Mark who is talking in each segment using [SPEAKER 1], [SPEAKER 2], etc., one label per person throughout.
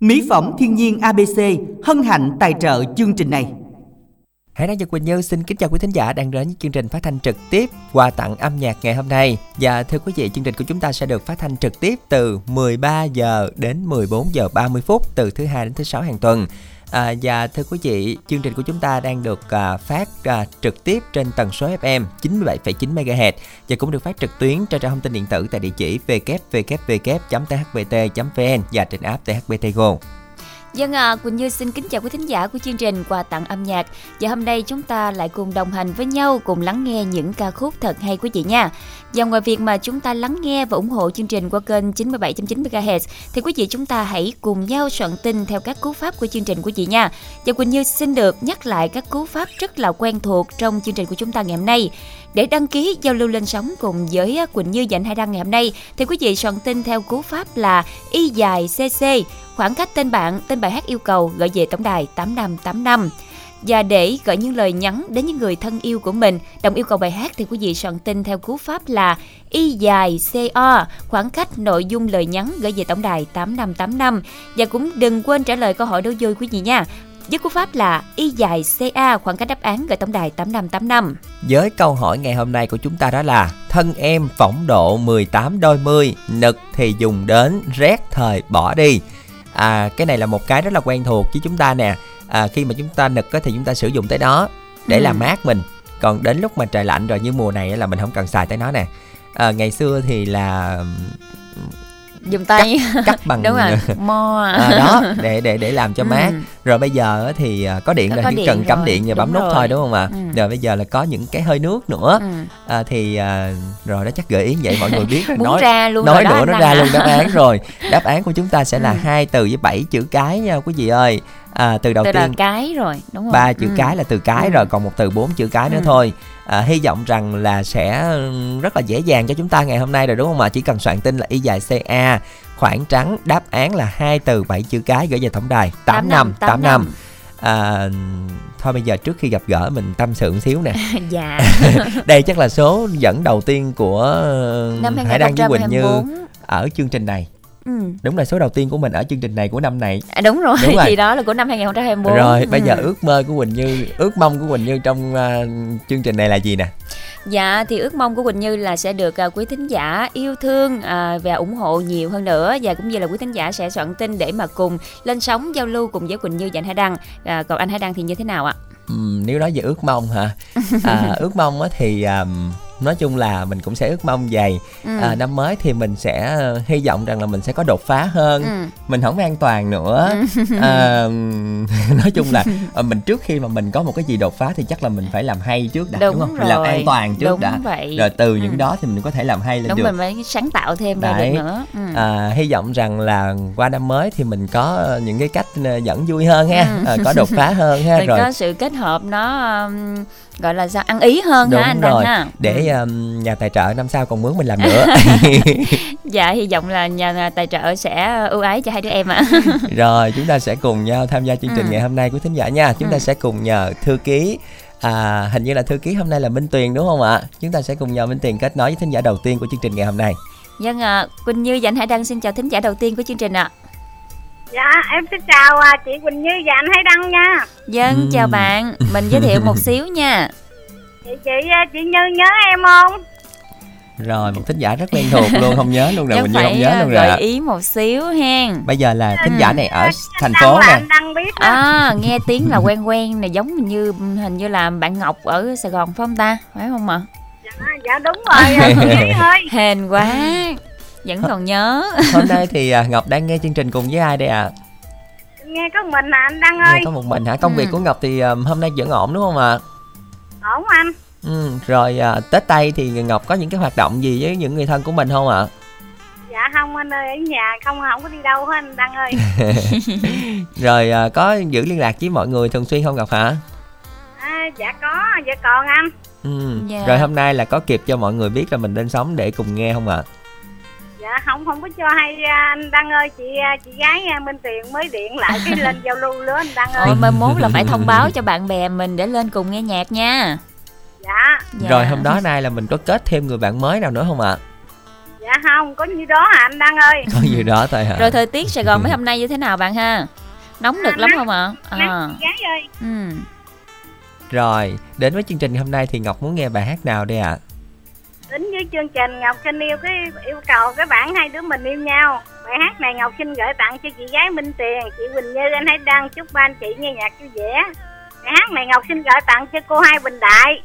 [SPEAKER 1] Mỹ phẩm thiên nhiên ABC hân hạnh tài trợ chương trình này.
[SPEAKER 2] Hải Đăng và Quỳnh Như xin kính chào quý thính giả đang đến với chương trình phát thanh trực tiếp quà tặng âm nhạc ngày hôm nay. Và thưa quý vị, chương trình của chúng ta sẽ được phát thanh trực tiếp từ 13 giờ đến 14 giờ 30 phút từ thứ hai đến thứ sáu hàng tuần. À, và thưa quý vị, chương trình của chúng ta đang được à, phát à, trực tiếp trên tần số FM 97,9 MHz và cũng được phát trực tuyến trên trang thông tin điện tử tại địa chỉ www.thbt.vn và trên app THBT Go.
[SPEAKER 3] Vâng Dân à, Quỳnh Như xin kính chào quý thính giả của chương trình quà tặng âm nhạc. Và hôm nay chúng ta lại cùng đồng hành với nhau Cùng lắng nghe những ca khúc thật hay quý vị nha. Và ngoài việc mà chúng ta lắng nghe và ủng hộ chương trình qua kênh 97.9 MHz Thì quý vị chúng ta hãy cùng nhau soạn tin theo các cú pháp của chương trình của chị nha. Và Quỳnh Như xin được nhắc lại các cú pháp rất là quen thuộc trong chương trình của chúng ta ngày hôm nay để đăng ký giao lưu lên sóng cùng với Quỳnh Như dành hai đăng ngày hôm nay thì quý vị soạn tin theo cú pháp là y dài cc khoảng cách tên bạn, tên bài hát yêu cầu gọi về tổng đài 8585. Và để gửi những lời nhắn đến những người thân yêu của mình đồng yêu cầu bài hát thì quý vị soạn tin theo cú pháp là y dài co khoảng cách nội dung lời nhắn gửi về tổng đài 8585 và cũng đừng quên trả lời câu hỏi đố vui quý vị nha với cú pháp là y dài CA khoảng cách đáp án gửi tổng đài 8585.
[SPEAKER 2] Với câu hỏi ngày hôm nay của chúng ta đó là Thân em phỏng độ 18 đôi mươi, nực thì dùng đến, rét thời bỏ đi. À, cái này là một cái rất là quen thuộc với chúng ta nè. À, khi mà chúng ta nực thì chúng ta sử dụng tới đó để ừ. làm mát mình. Còn đến lúc mà trời lạnh rồi như mùa này là mình không cần xài tới nó nè. À, ngày xưa thì là
[SPEAKER 3] dùng tay.
[SPEAKER 2] Cắt, cắt bằng
[SPEAKER 3] đúng rồi mo
[SPEAKER 2] à, đó để để để làm cho mát. Ừ. rồi bây giờ thì à, có điện rồi chỉ cần cắm điện và bấm nút thôi đúng không ạ? Ừ. rồi bây giờ là có những cái hơi nước nữa. Ừ. à, thì à, rồi đó chắc gợi ý vậy mọi người biết.
[SPEAKER 3] Rồi
[SPEAKER 2] nói
[SPEAKER 3] ra luôn
[SPEAKER 2] nói nữa nó ra luôn đáp án rồi. Đáp án của chúng ta sẽ là ừ. hai từ với bảy chữ cái nha quý vị ơi à, từ đầu
[SPEAKER 3] từ
[SPEAKER 2] tiên
[SPEAKER 3] cái rồi đúng không?
[SPEAKER 2] Ba chữ ừ. cái là từ cái ừ. rồi còn một từ bốn chữ cái nữa ừ. thôi. À, hy vọng rằng là sẽ rất là dễ dàng cho chúng ta ngày hôm nay rồi đúng không ạ? Chỉ cần soạn tin là y dài ca khoảng trắng đáp án là hai từ bảy chữ cái gửi về tổng đài. Tám năm tám năm. à, thôi bây giờ trước khi gặp gỡ mình tâm sự một xíu nè.
[SPEAKER 3] Dạ.
[SPEAKER 2] Đây chắc là số dẫn đầu tiên của hải đăng với quỳnh như ở chương trình này Ừ. Đúng là số đầu tiên của mình ở chương trình này của năm này.
[SPEAKER 3] À, đúng rồi, đúng rồi. thì đó là của năm 2024.
[SPEAKER 2] Rồi, bây ừ. giờ ước mơ của Quỳnh Như, ước mong của Quỳnh Như trong uh, chương trình này là gì nè?
[SPEAKER 3] Dạ thì ước mong của Quỳnh Như là sẽ được uh, quý thính giả yêu thương uh, và ủng hộ nhiều hơn nữa và cũng như là quý thính giả sẽ soạn tin để mà cùng lên sóng giao lưu cùng với Quỳnh Như và anh Hải Đăng. Uh, còn anh Hải Đăng thì như thế nào ạ?
[SPEAKER 2] Uhm, nếu nói về ước mong hả? À, ước mong thì um, nói chung là mình cũng sẽ ước mong vậy ừ. à, năm mới thì mình sẽ ờ, hy vọng rằng là mình sẽ có đột phá hơn ừ. mình không an toàn nữa ừ. à, nói chung là ờ, mình trước khi mà mình có một cái gì đột phá thì chắc là mình phải làm hay trước đã đúng, đúng không rồi. mình làm an toàn trước đúng đã vậy. rồi từ ừ. những đó thì mình có thể làm hay lên
[SPEAKER 3] đúng
[SPEAKER 2] được
[SPEAKER 3] mình phải sáng tạo thêm ra được nữa
[SPEAKER 2] ừ. à, hy vọng rằng là qua năm mới thì mình có những cái cách dẫn vui hơn ha ừ. à, có đột phá hơn ha
[SPEAKER 3] mình rồi có sự kết hợp nó um, gọi là sao? Ăn ý hơn
[SPEAKER 2] Đúng
[SPEAKER 3] hả anh
[SPEAKER 2] rồi.
[SPEAKER 3] Đăng ha?
[SPEAKER 2] Để um, nhà tài trợ năm sau còn mướn mình làm nữa.
[SPEAKER 3] Dạ hy vọng là nhà tài trợ sẽ ưu ái cho hai đứa em ạ.
[SPEAKER 2] Rồi chúng ta sẽ cùng nhau tham gia chương trình ừ. ngày hôm nay của thính giả nha. Chúng ừ. ta sẽ cùng nhờ thư ký à hình như là thư ký hôm nay là minh tuyền đúng không ạ? Chúng ta sẽ cùng nhờ minh tuyền kết nối với thính giả đầu tiên của chương trình ngày hôm nay.
[SPEAKER 3] Vâng ạ. À, quỳnh như và anh hải đăng xin chào thính giả đầu tiên của chương trình ạ
[SPEAKER 4] Dạ em xin chào à, chị Quỳnh Như. Và anh Hải Đăng nha.
[SPEAKER 3] Dân ừ. chào bạn. Mình giới thiệu một xíu nha.
[SPEAKER 4] Chị chị à, chị Như nhớ em không?
[SPEAKER 2] Rồi một thính giả rất quen thuộc luôn không nhớ luôn rồi mình như không nhớ luôn
[SPEAKER 3] rồi gợi ý một xíu hen.
[SPEAKER 2] Bây giờ là thính giả này ở thành phố nè.
[SPEAKER 3] à nghe tiếng là quen quen này giống như hình như là bạn ngọc ở sài gòn phải không ta? Phải không ạ?
[SPEAKER 4] Dạ, dạ đúng rồi ơi
[SPEAKER 3] hèn quá vẫn còn nhớ
[SPEAKER 2] hôm nay thì à, ngọc đang nghe chương trình cùng với ai đây ạ à?
[SPEAKER 4] nghe có mình à anh đăng ơi nghe
[SPEAKER 2] có một mình hả công ừ. việc của ngọc thì hôm nay vẫn ổn đúng không ạ
[SPEAKER 4] à? ổn anh
[SPEAKER 2] ừ, rồi à, tết tây thì ngọc có những cái hoạt động gì với những người thân của mình không ạ à?
[SPEAKER 4] dạ không anh ơi ở nhà không không có đi đâu hết anh đăng ơi
[SPEAKER 2] rồi à, có giữ liên lạc với mọi người thường xuyên không ngọc hả
[SPEAKER 4] à, dạ có dạ còn anh
[SPEAKER 2] ừ. dạ. rồi hôm nay là có kịp cho mọi người biết là mình lên sóng để cùng nghe không ạ à?
[SPEAKER 4] Dạ không không có cho hay à, anh đăng ơi chị à, chị gái à, minh tiền mới điện lại cái lên giao lưu nữa anh đăng ơi
[SPEAKER 3] mai mốt là phải thông báo cho bạn bè mình để lên cùng nghe nhạc nha
[SPEAKER 4] dạ,
[SPEAKER 2] dạ. rồi hôm đó nay là mình có kết thêm người bạn mới nào nữa không ạ à?
[SPEAKER 4] dạ
[SPEAKER 5] không có như đó hả anh đăng ơi
[SPEAKER 2] có gì đó thôi hả
[SPEAKER 3] rồi thời tiết sài gòn mấy hôm nay như thế nào bạn ha nóng nực lắm không ạ à?
[SPEAKER 5] nắng chị gái ơi
[SPEAKER 3] ừ.
[SPEAKER 2] rồi đến với chương trình hôm nay thì ngọc muốn nghe bài hát nào đây ạ à?
[SPEAKER 5] Đến với chương trình ngọc xin yêu cái yêu cầu cái bản hai đứa mình yêu nhau. Bài hát này ngọc xin gửi tặng cho chị gái minh tiền chị quỳnh như anh hãy đăng chúc ba anh chị nghe nhạc vui vẻ. Bài hát này ngọc xin gửi tặng cho cô hai bình đại.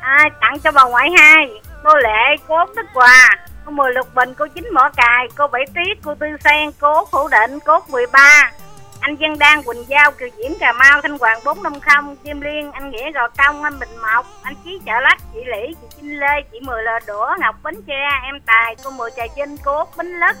[SPEAKER 5] À, tặng cho bà ngoại hai cô lệ cô Úc đức hòa cô mười lục bình cô chín mỏ cài cô bảy tiết cô tư sen cô phủ định cô 13 anh Dân Đan, Quỳnh Giao, Kiều Diễm, Cà Mau, Thanh Hoàng 450, Kim Liên, anh Nghĩa, Gò Công, anh Bình Mộc, anh Chí Chợ Lách, chị Lý, chị Lê, chị Mười là Đũa, Ngọc Bến Tre, em Tài, cô Mười Trà Vinh, cô Út Bến Lức.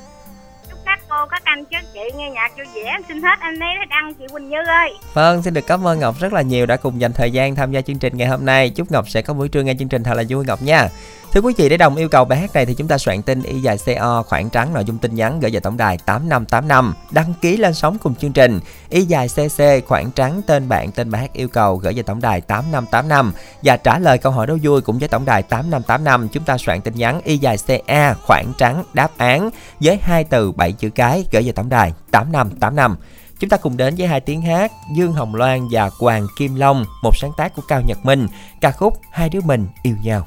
[SPEAKER 5] chúc các cô các anh các chị nghe nhạc vui vẻ em xin hết anh ấy đăng chị Quỳnh Như ơi.
[SPEAKER 2] Vâng xin được cảm ơn Ngọc rất là nhiều đã cùng dành thời gian tham gia chương trình ngày hôm nay. Chúc Ngọc sẽ có buổi trưa nghe chương trình thật là vui Ngọc nha. Thưa quý vị, để đồng yêu cầu bài hát này thì chúng ta soạn tin y dài CO khoảng trắng nội dung tin nhắn gửi về tổng đài 8585, đăng ký lên sóng cùng chương trình. Y dài CC khoảng trắng tên bạn tên bài hát yêu cầu gửi về tổng đài 8585 và trả lời câu hỏi đố vui cũng với tổng đài 8585 chúng ta soạn tin nhắn y dài CA khoảng trắng đáp án với hai từ bảy chữ cái gửi về tổng đài 8585. Chúng ta cùng đến với hai tiếng hát Dương Hồng Loan và Hoàng Kim Long, một sáng tác của Cao Nhật Minh, ca khúc Hai đứa mình yêu nhau.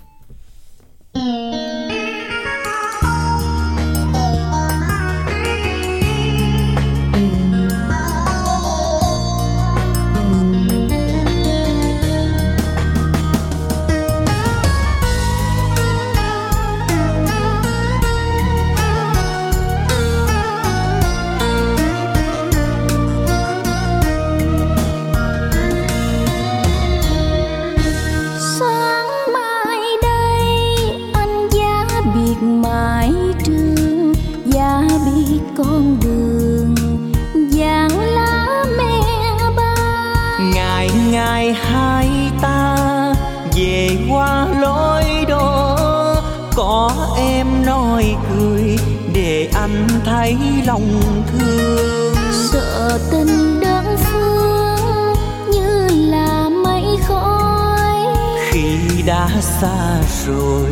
[SPEAKER 6] Lòng thương.
[SPEAKER 7] Sợ tình đơn phương như là mây khói.
[SPEAKER 6] Khi đã xa rồi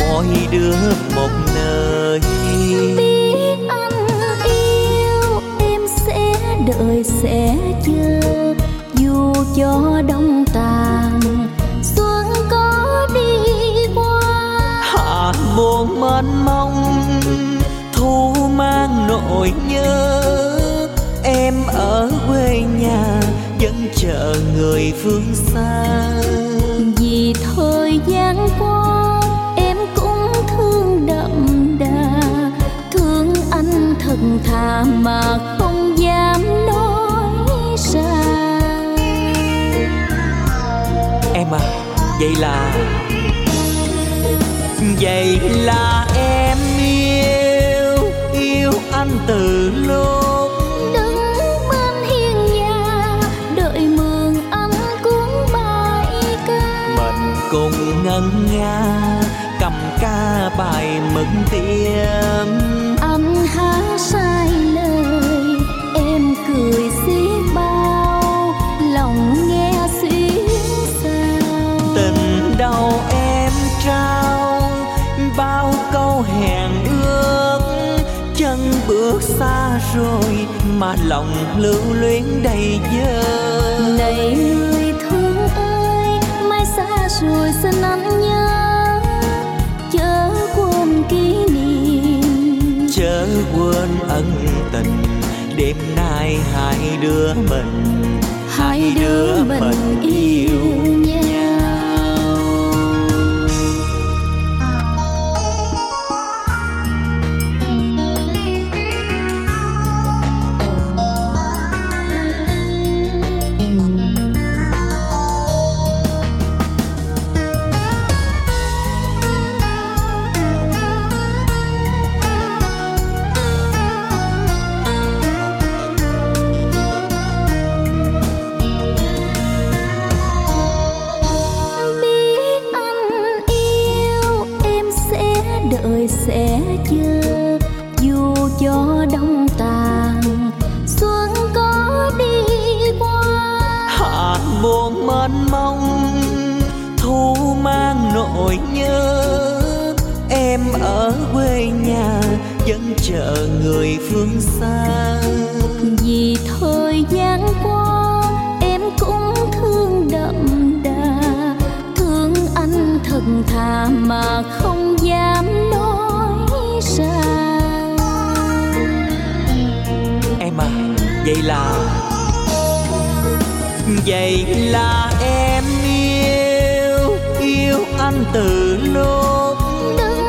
[SPEAKER 6] mỗi đứa một nơi.
[SPEAKER 7] Biết anh yêu em sẽ đợi sẽ chờ dù cho đông tàn xuân có đi qua.
[SPEAKER 6] Hạ buồn mênh mông nỗi nhớ em ở quê nhà vẫn chờ người phương xa.
[SPEAKER 7] Vì thời gian qua em cũng thương đậm đà thương anh thật thà mà không dám nói ra.
[SPEAKER 6] Em à vậy là vậy là an từ rồi mà lòng lưu luyến đầy dơ
[SPEAKER 7] này người thương ơi mai xa rồi xin anh nhớ. Chớ quên kỷ niệm.
[SPEAKER 6] Chớ quên ân tình đêm nay hai đứa mình.
[SPEAKER 7] Hai đứa mình yêu
[SPEAKER 6] là em yêu yêu anh từ lúc
[SPEAKER 7] đứng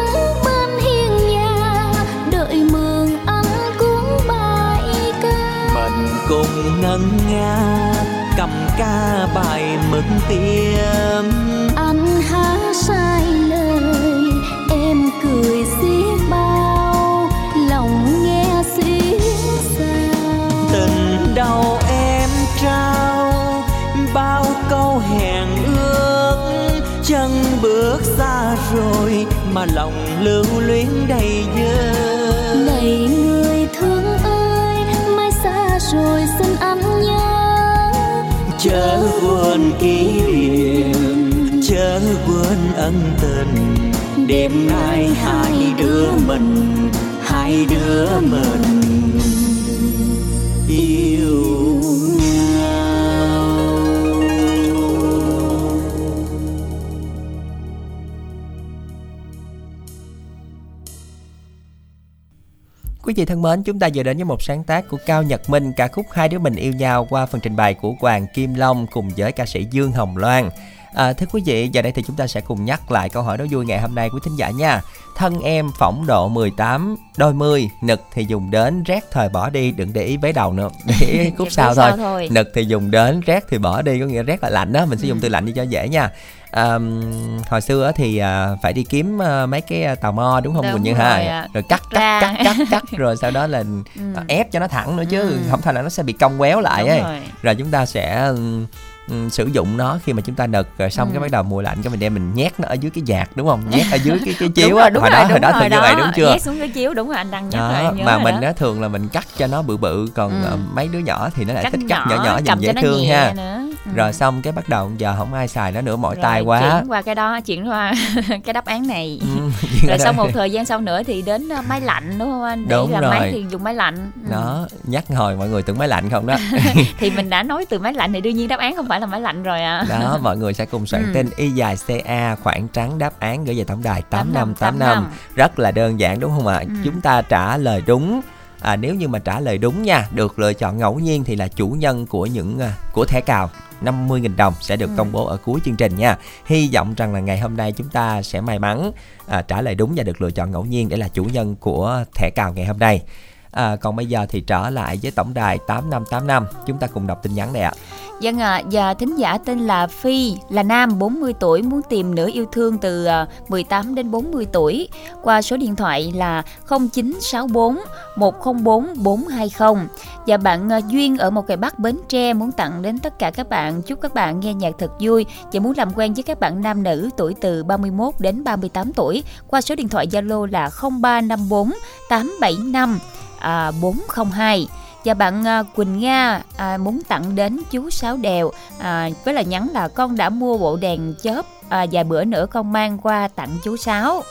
[SPEAKER 7] bên hiên nhà đợi mường anh cuốn bài ca.
[SPEAKER 6] Mình cùng ngân nga cầm ca bài mực tiêm mà lòng lưu luyến đầy dơ
[SPEAKER 7] này người thương ơi mai xa rồi xin anh nhớ.
[SPEAKER 6] Chớ quên kỷ niệm chớ quên ân tình. Đêm nay hai đứa mình hai đứa mình
[SPEAKER 2] Quý vị thân mến, chúng ta vừa đến với một sáng tác của Cao Nhật Minh ca khúc Hai đứa mình yêu nhau qua phần trình bày của Hoàng Kim Long cùng với ca sĩ Dương Hồng Loan. À, thưa quý vị, giờ đây thì chúng ta sẽ cùng nhắc lại câu hỏi đố vui ngày hôm nay của thính giả nha. Thân em phỏng độ 18, đôi mươi, nực thì dùng đến, rét thời bỏ đi, đừng để ý vế đầu nữa, để khúc sau thôi.
[SPEAKER 3] thôi.
[SPEAKER 2] Nực thì dùng đến, rét thì bỏ đi, có nghĩa rét là lạnh đó, mình sẽ dùng từ lạnh đi cho dễ nha. À, hồi xưa thì à, phải đi kiếm à, mấy cái à, tàu mo đúng không
[SPEAKER 3] Đúng
[SPEAKER 2] Quỳnh Như ha
[SPEAKER 3] ạ.
[SPEAKER 2] rồi cắt cắt
[SPEAKER 3] Ra.
[SPEAKER 2] cắt cắt cắt rồi sau đó là
[SPEAKER 3] Ừ.
[SPEAKER 2] à, ép cho nó thẳng nữa chứ
[SPEAKER 3] Ừ.
[SPEAKER 2] không thôi là nó sẽ bị cong quéo lại
[SPEAKER 3] Đúng
[SPEAKER 2] ấy
[SPEAKER 3] rồi.
[SPEAKER 2] rồi chúng ta sẽ sử dụng nó khi mà chúng ta nực rồi xong
[SPEAKER 3] Ừ.
[SPEAKER 2] cái bắt đầu mùa lạnh cái mình đem mình nhét nó ở dưới cái giạc đúng không nhét ở dưới cái cái chiếu á
[SPEAKER 3] đúng
[SPEAKER 2] hồi
[SPEAKER 3] rồi,
[SPEAKER 2] đó hồi đó thường như vậy đúng chưa
[SPEAKER 3] nhét xuống cái chiếu đúng rồi anh đăng nhắc
[SPEAKER 2] đó, mà mình á thường là mình cắt cho nó bự bự còn
[SPEAKER 3] Ừ.
[SPEAKER 2] ờ, mấy đứa nhỏ thì nó lại
[SPEAKER 3] cắt
[SPEAKER 2] thích cắt nhỏ nhỏ nhìn dễ
[SPEAKER 3] nó
[SPEAKER 2] thương ha.
[SPEAKER 3] Ừ.
[SPEAKER 2] rồi xong cái bắt đầu giờ không ai xài nó nữa mỏi tay quá
[SPEAKER 3] chuyển qua cái đó chuyển qua cái đáp án này
[SPEAKER 2] Ừ,
[SPEAKER 3] rồi sau một thời gian sau nữa thì đến uh, máy lạnh đúng không anh để
[SPEAKER 2] Đúng
[SPEAKER 3] làm
[SPEAKER 2] rồi.
[SPEAKER 3] máy thì dùng máy lạnh Ừ.
[SPEAKER 2] đó nhắc hồi mọi người tưởng máy lạnh không đó
[SPEAKER 3] thì mình đã nói từ máy lạnh thì đương nhiên đáp án không phải là máy lạnh rồi à
[SPEAKER 2] đó mọi người sẽ cùng soạn
[SPEAKER 3] Ừ.
[SPEAKER 2] tin y dài ca khoảng trắng đáp án gửi về tổng đài tám năm tám năm
[SPEAKER 3] 8585.
[SPEAKER 2] rất là đơn giản đúng không ạ
[SPEAKER 3] Ừ.
[SPEAKER 2] chúng ta trả lời đúng à, nếu như mà trả lời đúng nha được lựa chọn ngẫu nhiên thì là chủ nhân của những à, của thẻ cào 50.000 đồng sẽ được
[SPEAKER 3] Ừ.
[SPEAKER 2] công bố ở cuối chương trình nha hy vọng rằng là ngày hôm nay chúng ta sẽ may mắn à, trả lời đúng và được lựa chọn ngẫu nhiên để là chủ nhân của thẻ cào ngày hôm nay à, còn bây giờ thì trở lại với tổng đài 8585 chúng ta cùng đọc tin nhắn này ạ.
[SPEAKER 3] Vâng ạ, à, và thính giả tên là Phi, là nam 40 tuổi muốn tìm nửa yêu thương từ à, 18 đến 40 tuổi. Qua số điện thoại là 0964 104 420. Và bạn à, Duyên ở một cái Bắc Bến Tre muốn tặng đến tất cả các bạn. Chúc các bạn nghe nhạc thật vui và muốn làm quen với các bạn nam nữ tuổi từ 31 đến 38 tuổi. Qua số điện thoại Zalo là 0354 875 à, 402 và bạn à, Quỳnh Nga à, muốn tặng đến chú Sáu Đèo à, với là nhắn là con đã mua bộ đèn chớp à, vài bữa nữa con mang qua tặng chú Sáu.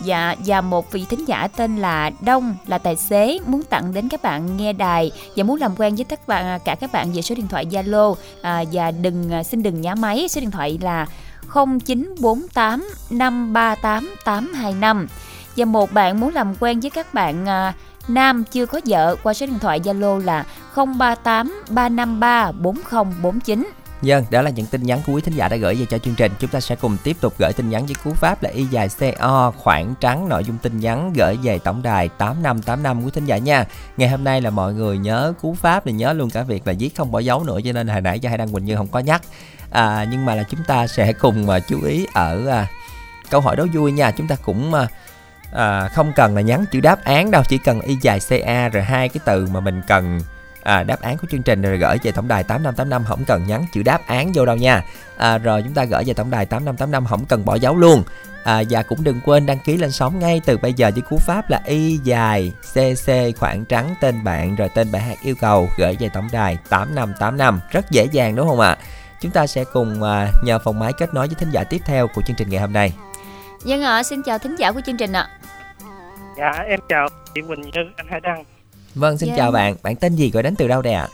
[SPEAKER 3] Và và một vị thính giả tên là Đông là tài xế muốn tặng đến các bạn nghe đài và muốn làm quen với tất bạn à, cả các bạn về số điện thoại Zalo. À, và đừng à, xin đừng nhá máy số điện thoại là 0948 538 825 và một bạn muốn làm quen với các bạn à, nam chưa có vợ qua số điện thoại Zalo là 038 353 4049.
[SPEAKER 2] Dân, đó là những tin nhắn của quý thính giả đã gửi về cho chương trình. Chúng ta sẽ cùng tiếp tục gửi tin nhắn với cú pháp là y dài CO khoảng trắng nội dung tin nhắn gửi về tổng đài 8585 quý thính giả nha. Ngày hôm nay là mọi người nhớ cú pháp thì nhớ luôn cả việc là viết không bỏ dấu nữa cho nên hồi nãy cho Hải Đăng Quỳnh Như không có nhắc. À, nhưng mà là chúng ta sẽ cùng mà chú ý ở à, câu hỏi đố vui nha. Chúng ta cũng à, à, không cần là nhắn chữ đáp án đâu, chỉ cần y dài CA rồi hai cái từ mà mình cần à, đáp án của chương trình rồi gửi về tổng đài 8585 không cần nhắn chữ đáp án vô đâu nha. À, rồi chúng ta gửi về tổng đài 8585 không cần bỏ dấu luôn. À, và cũng đừng quên đăng ký lên sóng ngay từ bây giờ với cú pháp là y dài cc khoảng trắng tên bạn rồi tên bài hát yêu cầu gửi về tổng đài 8585 rất dễ dàng đúng không ạ? Chúng ta sẽ cùng à, nhờ phòng máy kết nối với thính giả tiếp theo của chương trình ngày hôm nay.
[SPEAKER 3] Dân ạ, xin chào thính giả của chương trình ạ.
[SPEAKER 8] Dạ em chào chị Quỳnh Như, anh Hải Đăng.
[SPEAKER 2] Vâng, xin
[SPEAKER 3] Dạ.
[SPEAKER 2] chào bạn. Bạn tên gì gọi đến từ đâu đây ạ?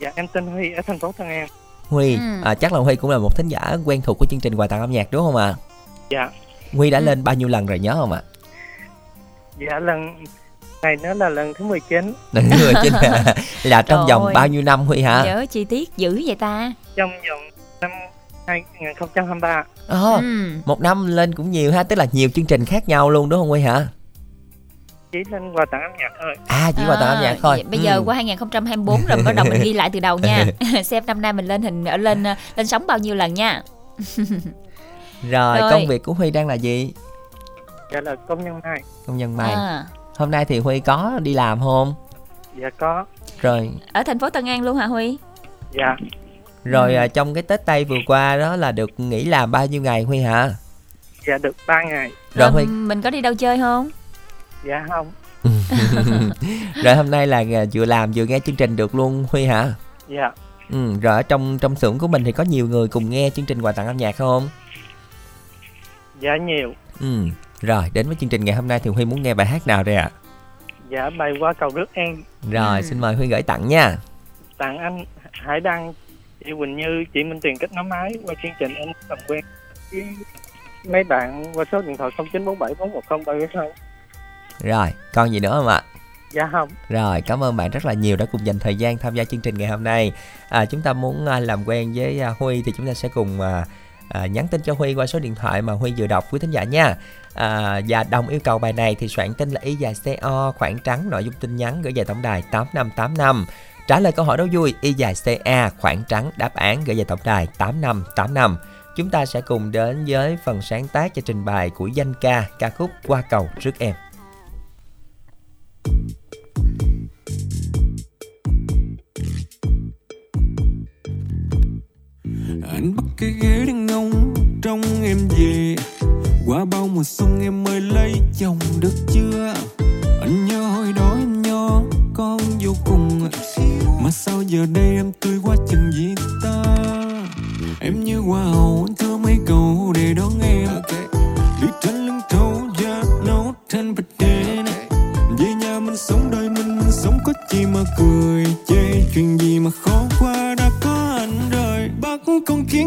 [SPEAKER 8] Dạ em tên Huy ở thành phố Tân An.
[SPEAKER 2] Huy,
[SPEAKER 3] Ừ.
[SPEAKER 2] à, chắc là Huy cũng là một thính giả quen thuộc của chương trình quà tặng âm nhạc đúng không ạ?
[SPEAKER 8] Dạ,
[SPEAKER 2] Huy đã
[SPEAKER 3] Ừ.
[SPEAKER 2] lên bao nhiêu lần rồi nhớ không ạ?
[SPEAKER 8] dạ lần này nó là lần thứ 19
[SPEAKER 2] Lần thứ 19 là, là trong
[SPEAKER 3] Trời
[SPEAKER 2] vòng
[SPEAKER 3] ơi.
[SPEAKER 2] bao nhiêu năm Huy hả?
[SPEAKER 3] Nhớ chi tiết dữ vậy ta.
[SPEAKER 8] trong vòng năm 2023.
[SPEAKER 2] Ồ,
[SPEAKER 3] Ừ.
[SPEAKER 2] một năm lên cũng nhiều ha, tức là nhiều chương trình khác nhau luôn đúng không Huy hả?
[SPEAKER 8] Chỉ lên quà tặng âm nhạc thôi.
[SPEAKER 2] À, chỉ quà tặng âm nhạc thôi.
[SPEAKER 3] Bây giờ
[SPEAKER 2] Ừ.
[SPEAKER 3] qua 2024 rồi bắt đầu mình ghi lại từ đầu nha. Xem năm nay mình lên hình ở lên ờ, lên sóng bao nhiêu lần nha.
[SPEAKER 2] Rồi,
[SPEAKER 3] Rồi.
[SPEAKER 2] công việc của Huy đang là gì?
[SPEAKER 8] Dạ là công nhân mai.
[SPEAKER 2] Công nhân may.
[SPEAKER 3] À,
[SPEAKER 2] Hôm nay thì Huy có đi làm không?
[SPEAKER 8] Dạ có.
[SPEAKER 2] Rồi,
[SPEAKER 3] ở thành phố Tân An luôn hả Huy?
[SPEAKER 8] Dạ,
[SPEAKER 2] rồi
[SPEAKER 3] Ừ.
[SPEAKER 2] à, trong cái Tết Tây vừa qua đó là được nghỉ làm bao nhiêu ngày Huy hả?
[SPEAKER 8] dạ được 3 ngày.
[SPEAKER 2] Rồi
[SPEAKER 3] Rồi
[SPEAKER 2] Huy,
[SPEAKER 3] mình có đi đâu chơi không?
[SPEAKER 8] Dạ không.
[SPEAKER 2] rồi hôm nay là à, vừa làm vừa nghe chương trình được luôn Huy hả?
[SPEAKER 8] Dạ,
[SPEAKER 2] Ừ, rồi ở trong trong xưởng của mình thì có nhiều người cùng nghe chương trình quà tặng âm nhạc không?
[SPEAKER 8] dạ nhiều.
[SPEAKER 2] Ừ, rồi đến với chương trình ngày hôm nay thì Huy muốn nghe bài hát nào đây ạ?
[SPEAKER 8] Dạ bài qua cầu nước em
[SPEAKER 2] Rồi,
[SPEAKER 3] Ừ.
[SPEAKER 2] xin mời Huy gửi tặng nha.
[SPEAKER 8] tặng anh Hải Đăng, chị Quỳnh Như, chị Minh Tuyền kết nối máy qua chương trình anh làm quen với mấy bạn qua số điện thoại 0947 410 342.
[SPEAKER 2] Rồi, còn gì nữa không ạ?
[SPEAKER 8] Dạ không.
[SPEAKER 2] Rồi, cảm ơn bạn rất là nhiều đã cùng dành thời gian tham gia chương trình ngày hôm nay. À, chúng ta muốn à, làm quen với à, Huy thì chúng ta sẽ cùng à, à, nhắn tin cho Huy qua số điện thoại mà Huy vừa đọc quý thính giả nha. À, và đồng yêu cầu bài này thì soạn tin là y dài CO khoảng trắng nội dung tin nhắn gửi về tổng đài 8585. Trả lời câu hỏi đố vui y dài CA khoảng trắng đáp án gửi về tổng đài 8585. Chúng ta sẽ cùng đến với phần sáng tác và trình bày của danh ca ca khúc Qua cầu trước em
[SPEAKER 9] anh bắt cái ghế đang ngông trong em về. Qua bao mùa xuân em mới lấy chồng được chưa? Anh nhớ hồi đó em nho con vô cùng mà sao giờ đây em tươi quá chừng gì ta? Em như hoa hậu anh thưa mấy câu để đón em. okay.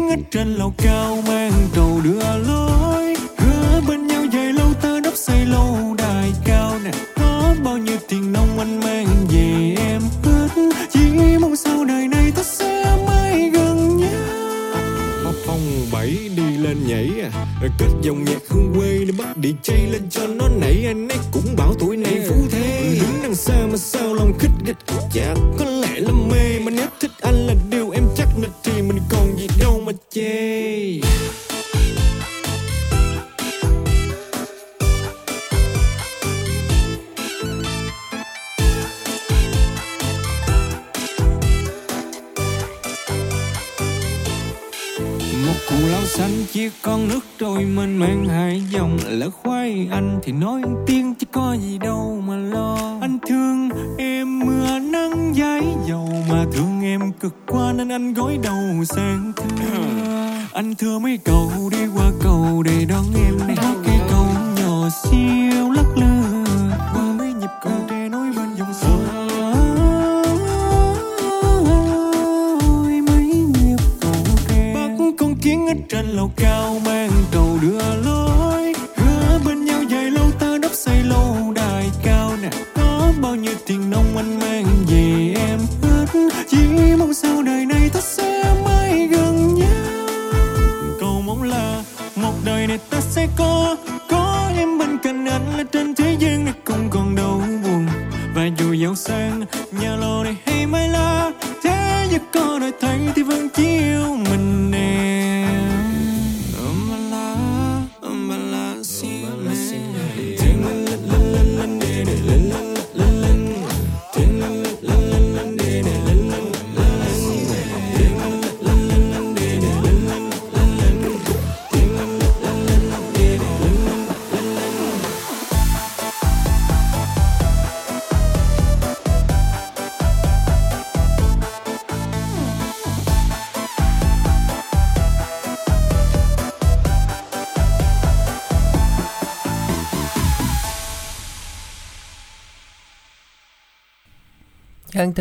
[SPEAKER 9] Ở trên lầu cao mang trầu đưa lối. Hứa bên nhau dài lâu ta đắp xây lâu đài cao nè. Có bao nhiêu tiền nông anh mang về em hết chỉ mong sau đời này ta sẽ mãi gần nhau. Phong bảy đi lên nhảy à. Rồi kết dòng nhạc hương quê để bắt đi chay lên cho nó nảy. Anh ấy cũng bảo tuổi này phú thế. Đứng đằng xa mà sao lòng khích địch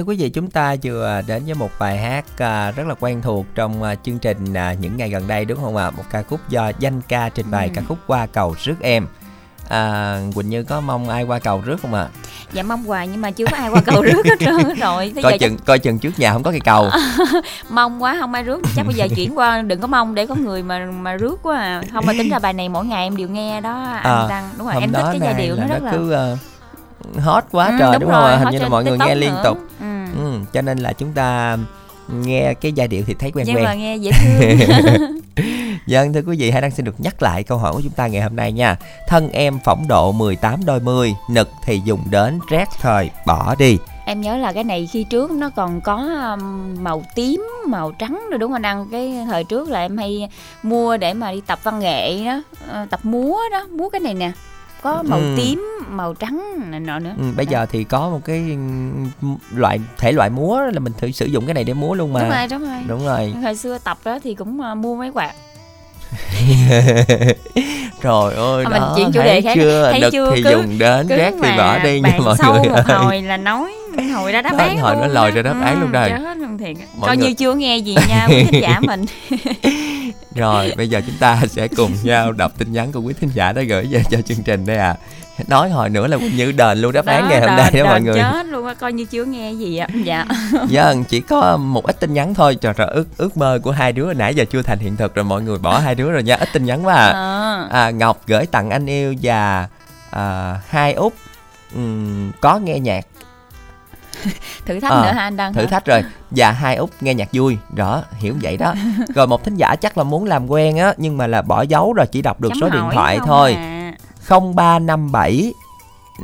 [SPEAKER 2] quý vị, chúng ta vừa đến với một bài hát à, rất là quen thuộc trong à, chương trình à, những ngày gần đây đúng không ạ? Một ca khúc do danh ca trình bày
[SPEAKER 3] Ừ.
[SPEAKER 2] ca khúc Qua cầu rước em. À, Quỳnh Như có mong ai qua cầu rước không ạ?
[SPEAKER 3] dạ mong hoài nhưng mà chưa có ai qua cầu rước hết trơn rồi Thế
[SPEAKER 2] Coi
[SPEAKER 3] giờ chắc
[SPEAKER 2] chừng coi chừng trước nhà không có cây cầu.
[SPEAKER 3] mong quá không ai rước chắc bây giờ chuyển qua đừng có mong để có người mà mà rước quá à không mà tính ra bài này mỗi ngày em đều nghe đó anh
[SPEAKER 2] À,
[SPEAKER 3] đăng đúng rồi em thích cái giai điệu nó rất là
[SPEAKER 2] cứ ờ, hot quá
[SPEAKER 3] Ừ,
[SPEAKER 2] trời đúng, không ạ? Hình
[SPEAKER 3] hot
[SPEAKER 2] như là mọi người
[SPEAKER 3] TikTok
[SPEAKER 2] nghe liên
[SPEAKER 3] nữa.
[SPEAKER 2] tục.
[SPEAKER 3] ừ.
[SPEAKER 2] Ừ, cho nên là chúng ta nghe cái giai điệu thì thấy quen quen.
[SPEAKER 3] mà nghe dễ thương
[SPEAKER 2] Vâng thưa quý vị, Hải Đăng xin được nhắc lại câu hỏi của chúng ta ngày hôm nay nha. Thân em phỏng độ 18 đôi mươi, nực thì dùng đến rét thời bỏ đi.
[SPEAKER 3] em nhớ là cái này khi trước nó còn có um, màu tím màu trắng rồi đúng không đăng cái thời trước là em hay mua để mà đi tập văn nghệ đó ờ, tập múa đó múa cái này nè có màu
[SPEAKER 2] Ừ.
[SPEAKER 3] tím màu trắng này nọ nữa
[SPEAKER 2] Ừ, bây giờ thì có một cái ừ, loại thể loại múa là mình thử sử dụng cái này để múa luôn mà.
[SPEAKER 3] đúng rồi đúng rồi
[SPEAKER 2] Đúng rồi.
[SPEAKER 3] hồi xưa tập đó thì cũng ờ, mua mấy quạt
[SPEAKER 2] Trời ơi
[SPEAKER 3] Thôi mình
[SPEAKER 2] đó,
[SPEAKER 3] chuyển chủ đề khác.
[SPEAKER 2] chưa?
[SPEAKER 3] Thấy
[SPEAKER 2] Nực
[SPEAKER 3] chưa?
[SPEAKER 2] thì
[SPEAKER 3] Cứ-
[SPEAKER 2] dùng đến rét thì bỏ đi nha mọi
[SPEAKER 3] sâu
[SPEAKER 2] người
[SPEAKER 3] một
[SPEAKER 2] ơi.
[SPEAKER 3] hồi là nói hồi ra đáp
[SPEAKER 2] Nói
[SPEAKER 3] án
[SPEAKER 2] hồi nó lòi
[SPEAKER 3] đó.
[SPEAKER 2] ra đáp án luôn rồi.
[SPEAKER 3] thiệt
[SPEAKER 2] Mọi
[SPEAKER 3] coi như chưa nghe gì nha quý khán giả mình
[SPEAKER 2] Rồi bây giờ chúng ta sẽ cùng nhau đọc tin nhắn của quý thính giả đã gửi về cho chương trình đây à. Nói hồi nữa là như đền luôn đáp án ngày hôm nay đó mọi người.
[SPEAKER 3] chết luôn á coi như chưa nghe gì á dạ
[SPEAKER 2] Vâng, chỉ có một ít tin nhắn thôi Trời trời, ước ước mơ của hai đứa nãy giờ chưa thành hiện thực rồi mọi người bỏ hai đứa rồi nha Ít tin nhắn quá à.
[SPEAKER 3] Ờ.
[SPEAKER 2] à Ngọc gửi tặng anh yêu và à, hai út ừm, có nghe nhạc
[SPEAKER 3] thử thách
[SPEAKER 2] Ờ,
[SPEAKER 3] nữa ha anh đăng
[SPEAKER 2] thử
[SPEAKER 3] hả?
[SPEAKER 2] thách rồi. Và hai út nghe nhạc vui. Đó hiểu vậy đó. Rồi một thính giả chắc là muốn làm quen á nhưng mà là bỏ dấu rồi chỉ đọc được
[SPEAKER 3] Chấm
[SPEAKER 2] số điện thoại
[SPEAKER 3] không
[SPEAKER 2] thôi.
[SPEAKER 3] à.
[SPEAKER 2] 0357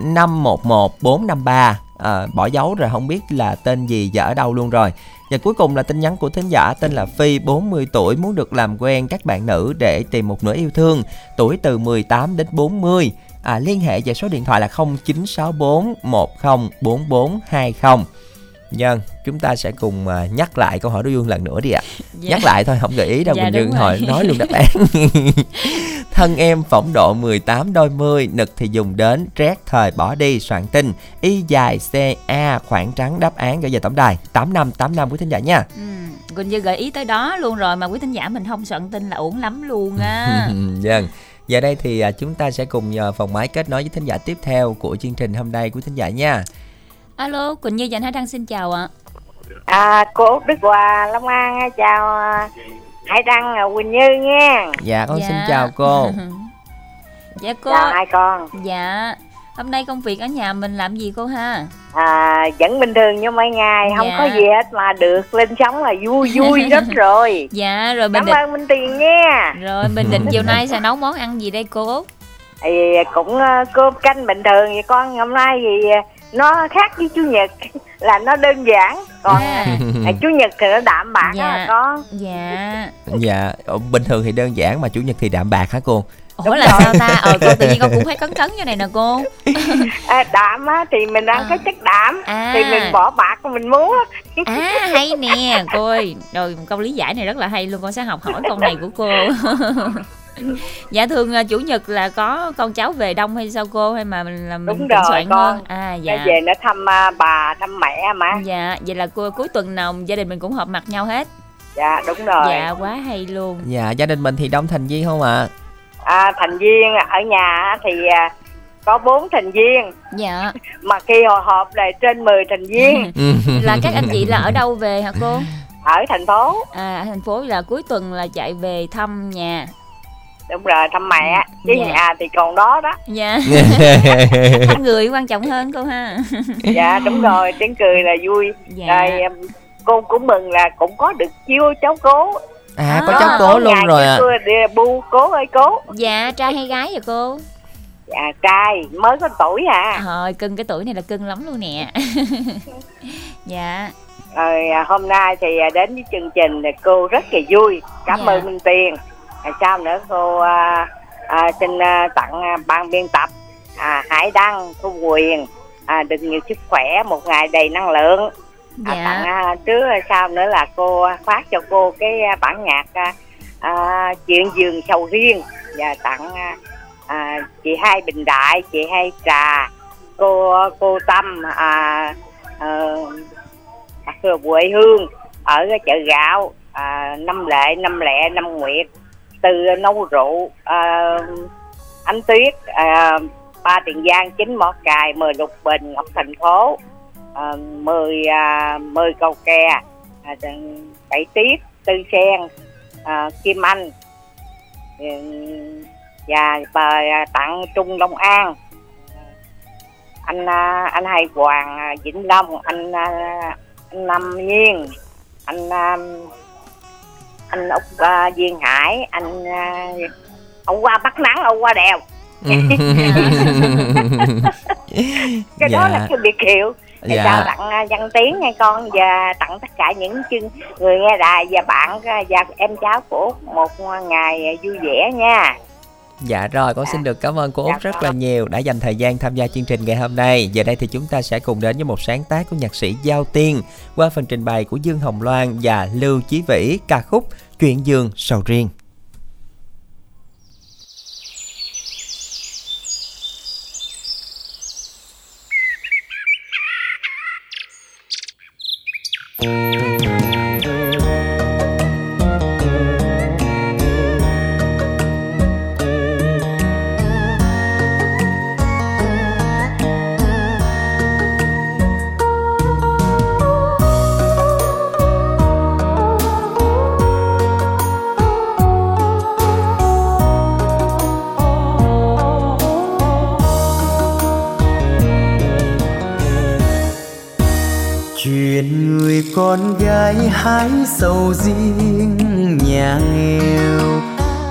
[SPEAKER 2] 511 453 à, bỏ dấu rồi không biết là tên gì và ở đâu luôn rồi. Và cuối cùng là tin nhắn của thính giả tên là Phi 40 tuổi muốn được làm quen các bạn nữ để tìm một nửa yêu thương. Tuổi từ 18 đến 40 à, liên hệ về số điện thoại là 0964 104420 Vâng, chúng ta sẽ cùng à, nhắc lại câu hỏi đối dương lần nữa đi ạ.
[SPEAKER 3] Dạ.
[SPEAKER 2] Nhắc lại thôi, không gợi ý đâu,
[SPEAKER 3] Dạ,
[SPEAKER 2] mình
[SPEAKER 3] rồi.
[SPEAKER 2] hỏi nói luôn đáp án. Thân em phỏng độ 18 đôi mươi, nực thì dùng đến, rét thời bỏ đi, soạn tin, y dài CA, khoảng trắng đáp án gửi về tổng đài 8585 quý thính giả nha.
[SPEAKER 3] ừ. Quỳnh Như gợi ý tới đó luôn rồi mà quý thính giả mình không soạn tin là ổn lắm luôn á
[SPEAKER 2] Vâng. Giờ đây thì à, chúng ta sẽ cùng nhờ phòng máy kết nối với thính giả tiếp theo của chương trình hôm nay quý thính giả nha.
[SPEAKER 3] alo Quỳnh Như và anh Hải Đăng xin chào ạ
[SPEAKER 4] À, cô Đức Hòa Long An chào à, Hải Đăng à, Quỳnh Như nha.
[SPEAKER 2] Dạ con
[SPEAKER 3] Dạ.
[SPEAKER 2] xin chào cô.
[SPEAKER 3] dạ cô
[SPEAKER 4] Chào hai con.
[SPEAKER 3] dạ hôm nay công việc ở nhà mình làm gì cô ha
[SPEAKER 4] À, vẫn bình thường như mấy ngày, không
[SPEAKER 3] Dạ.
[SPEAKER 4] có gì hết mà được lên sóng là vui vui rất rồi.
[SPEAKER 3] dạ rồi mình
[SPEAKER 4] Cảm
[SPEAKER 3] định
[SPEAKER 4] ơn Minh Tiền nha.
[SPEAKER 3] rồi mình định chiều nay sẽ nấu món ăn gì đây cô
[SPEAKER 4] Thì cũng à, cơm canh bình thường vậy con hôm nay thì nó khác với chủ nhật là nó đơn giản còn
[SPEAKER 3] À.
[SPEAKER 4] à, chủ nhật thì nó đạm bạc
[SPEAKER 3] Dạ.
[SPEAKER 4] đó con
[SPEAKER 3] dạ
[SPEAKER 2] Dạ, ờ, bình thường thì đơn giản mà chủ nhật thì đạm bạc hả cô?
[SPEAKER 3] Ủa là sao ta? Ờ cô tự nhiên con cũng thấy cấn cấn như này nè cô.
[SPEAKER 4] À, đạm á thì mình ăn
[SPEAKER 3] À.
[SPEAKER 4] cái chất đạm
[SPEAKER 3] À.
[SPEAKER 4] thì mình bỏ bạc mình múa
[SPEAKER 3] à hay nè. Cô ơi rồi câu lý giải này rất là hay luôn. Con sẽ học hỏi câu này của cô. Dạ thường à, chủ nhật là có con cháu về đông hay sao cô? Hay mà mình là mình
[SPEAKER 4] Đúng rồi,
[SPEAKER 3] soạn
[SPEAKER 4] con.
[SPEAKER 3] hơn? À
[SPEAKER 4] dạ.
[SPEAKER 3] dạ
[SPEAKER 4] về nó thăm à, bà thăm mẹ mà.
[SPEAKER 3] Dạ vậy là cô cuối tuần nào gia đình mình cũng họp mặt nhau hết.
[SPEAKER 4] Dạ đúng rồi.
[SPEAKER 3] Dạ quá hay luôn.
[SPEAKER 2] Dạ, gia đình mình thì đông thành viên không ạ?
[SPEAKER 4] à, thành viên ở nhà á thì à, có bốn thành viên.
[SPEAKER 3] Dạ.
[SPEAKER 4] Mà khi họ họp là trên 10 thành viên.
[SPEAKER 3] Là các anh chị là ở đâu về hả cô?
[SPEAKER 4] Ở thành phố.
[SPEAKER 3] À ở thành phố là cuối tuần là chạy về thăm nhà.
[SPEAKER 4] Đúng rồi thăm mẹ. Chứ
[SPEAKER 3] Dạ.
[SPEAKER 4] nhà thì còn đó đó.
[SPEAKER 3] Dạ. Thăm người quan trọng hơn cô ha.
[SPEAKER 4] Dạ đúng rồi tiếng cười là vui.
[SPEAKER 3] Dạ.
[SPEAKER 4] Rồi um, cô cũng mừng là cũng có được chiêu cháu cố
[SPEAKER 2] À, có
[SPEAKER 3] À,
[SPEAKER 2] cháu cố
[SPEAKER 4] Có
[SPEAKER 2] luôn rồi ạ.
[SPEAKER 4] đi bu cố ơi cố.
[SPEAKER 3] Dạ trai hay gái vậy cô?
[SPEAKER 4] Dạ trai mới có tuổi à.
[SPEAKER 3] Thôi cưng cái tuổi này là cưng lắm luôn nè. Dạ.
[SPEAKER 4] Rồi à, hôm nay thì à, đến với chương trình thì cô rất là vui. Cảm
[SPEAKER 3] Dạ.
[SPEAKER 4] ơn minh tiền à, sao nữa cô à, à, xin à, tặng à, ban biên tập à, hải đăng thu quyền à, được nhiều sức khỏe một ngày đầy năng lượng à, tặng
[SPEAKER 3] Dạ
[SPEAKER 4] à, trước à, sau nữa là cô phát cho cô cái à, bản nhạc à, chuyện giường sầu riêng. Và tặng à, chị hai bình đại chị hai trà cô cô tâm à, ờ, à, quê hương ở cái chợ gạo à, năm lệ năm lẹ năm nguyệt từ nấu rượu à, ánh tuyết à, ba tiền giang chín mỏ cài mười lục bình ngọc thành phố à, mười à, mười cầu kè à, bảy tiết tư sen à, kim anh ừ, và bà tặng trung long an. Anh à, anh hai hoàng à, vĩnh long anh à, anh năm nhiên anh anh úc uh, duyên hải anh uh, ông qua bắt nắng ông qua đèo. Cái dạ. đó là cái biệt hiệu để dạ. chào tặng văn tiến nha con và tặng tất cả những chương người nghe đài và bạn uh, và em cháu của một ngày vui vẻ nha
[SPEAKER 10] Dạ rồi, con xin được cảm ơn cô Út dạ rất là nhiều đã dành thời gian tham gia chương trình ngày hôm nay. Giờ đây thì chúng ta sẽ cùng đến với một sáng tác của nhạc sĩ Giao Tiên qua phần trình bày của Dương Hồng Loan và Lưu Chí Vĩ ca khúc Chuyện giường sầu riêng. Hái sầu riêng nhà nghèo.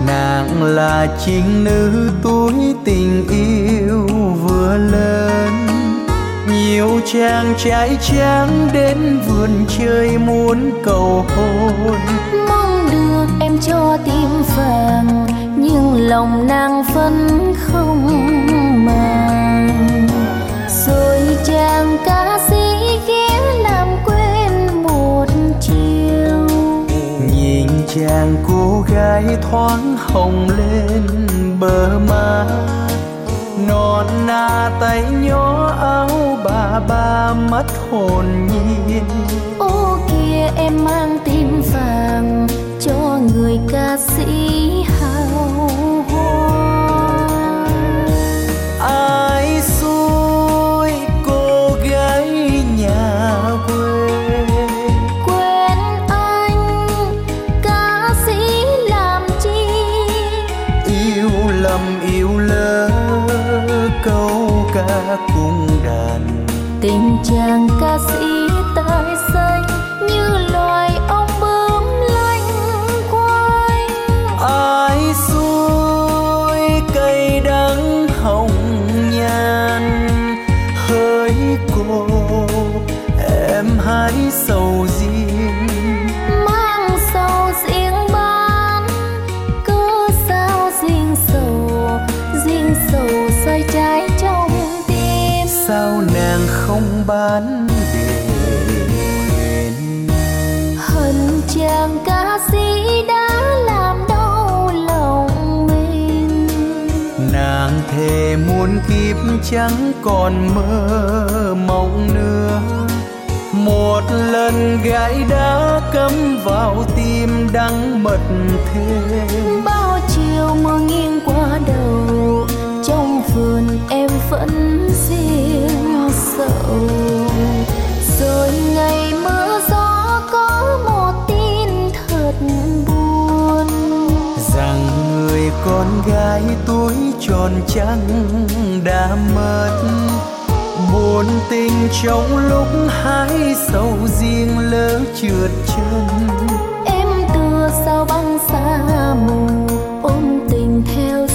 [SPEAKER 10] Nàng là chính nữ tuổi tình yêu vừa lớn. Nhiều chàng trai tráng đến vườn chơi muốn cầu hôn.
[SPEAKER 7] Mong được em cho tim vàng nhưng lòng nàng vẫn không chàng
[SPEAKER 10] cô gái thoáng hồng lên bờ má. Non na tay nhỏ áo bà ba mất hồn nhiên.
[SPEAKER 7] Ô kia em mang tim vàng cho người ca sĩ.
[SPEAKER 10] Chẳng còn mơ mộng nữa. Một lần gái đã cắm vào tim đắng mật thêm.
[SPEAKER 7] Bao chiều mưa nghiêng qua đầu, trong vườn em vẫn riêng sầu. Rồi
[SPEAKER 10] con gái tuổi tròn trắng đã mất. Buồn tình trong lúc hái sầu riêng lỡ trượt chân.
[SPEAKER 7] Em tựa sao băng xa mù, ôm tình theo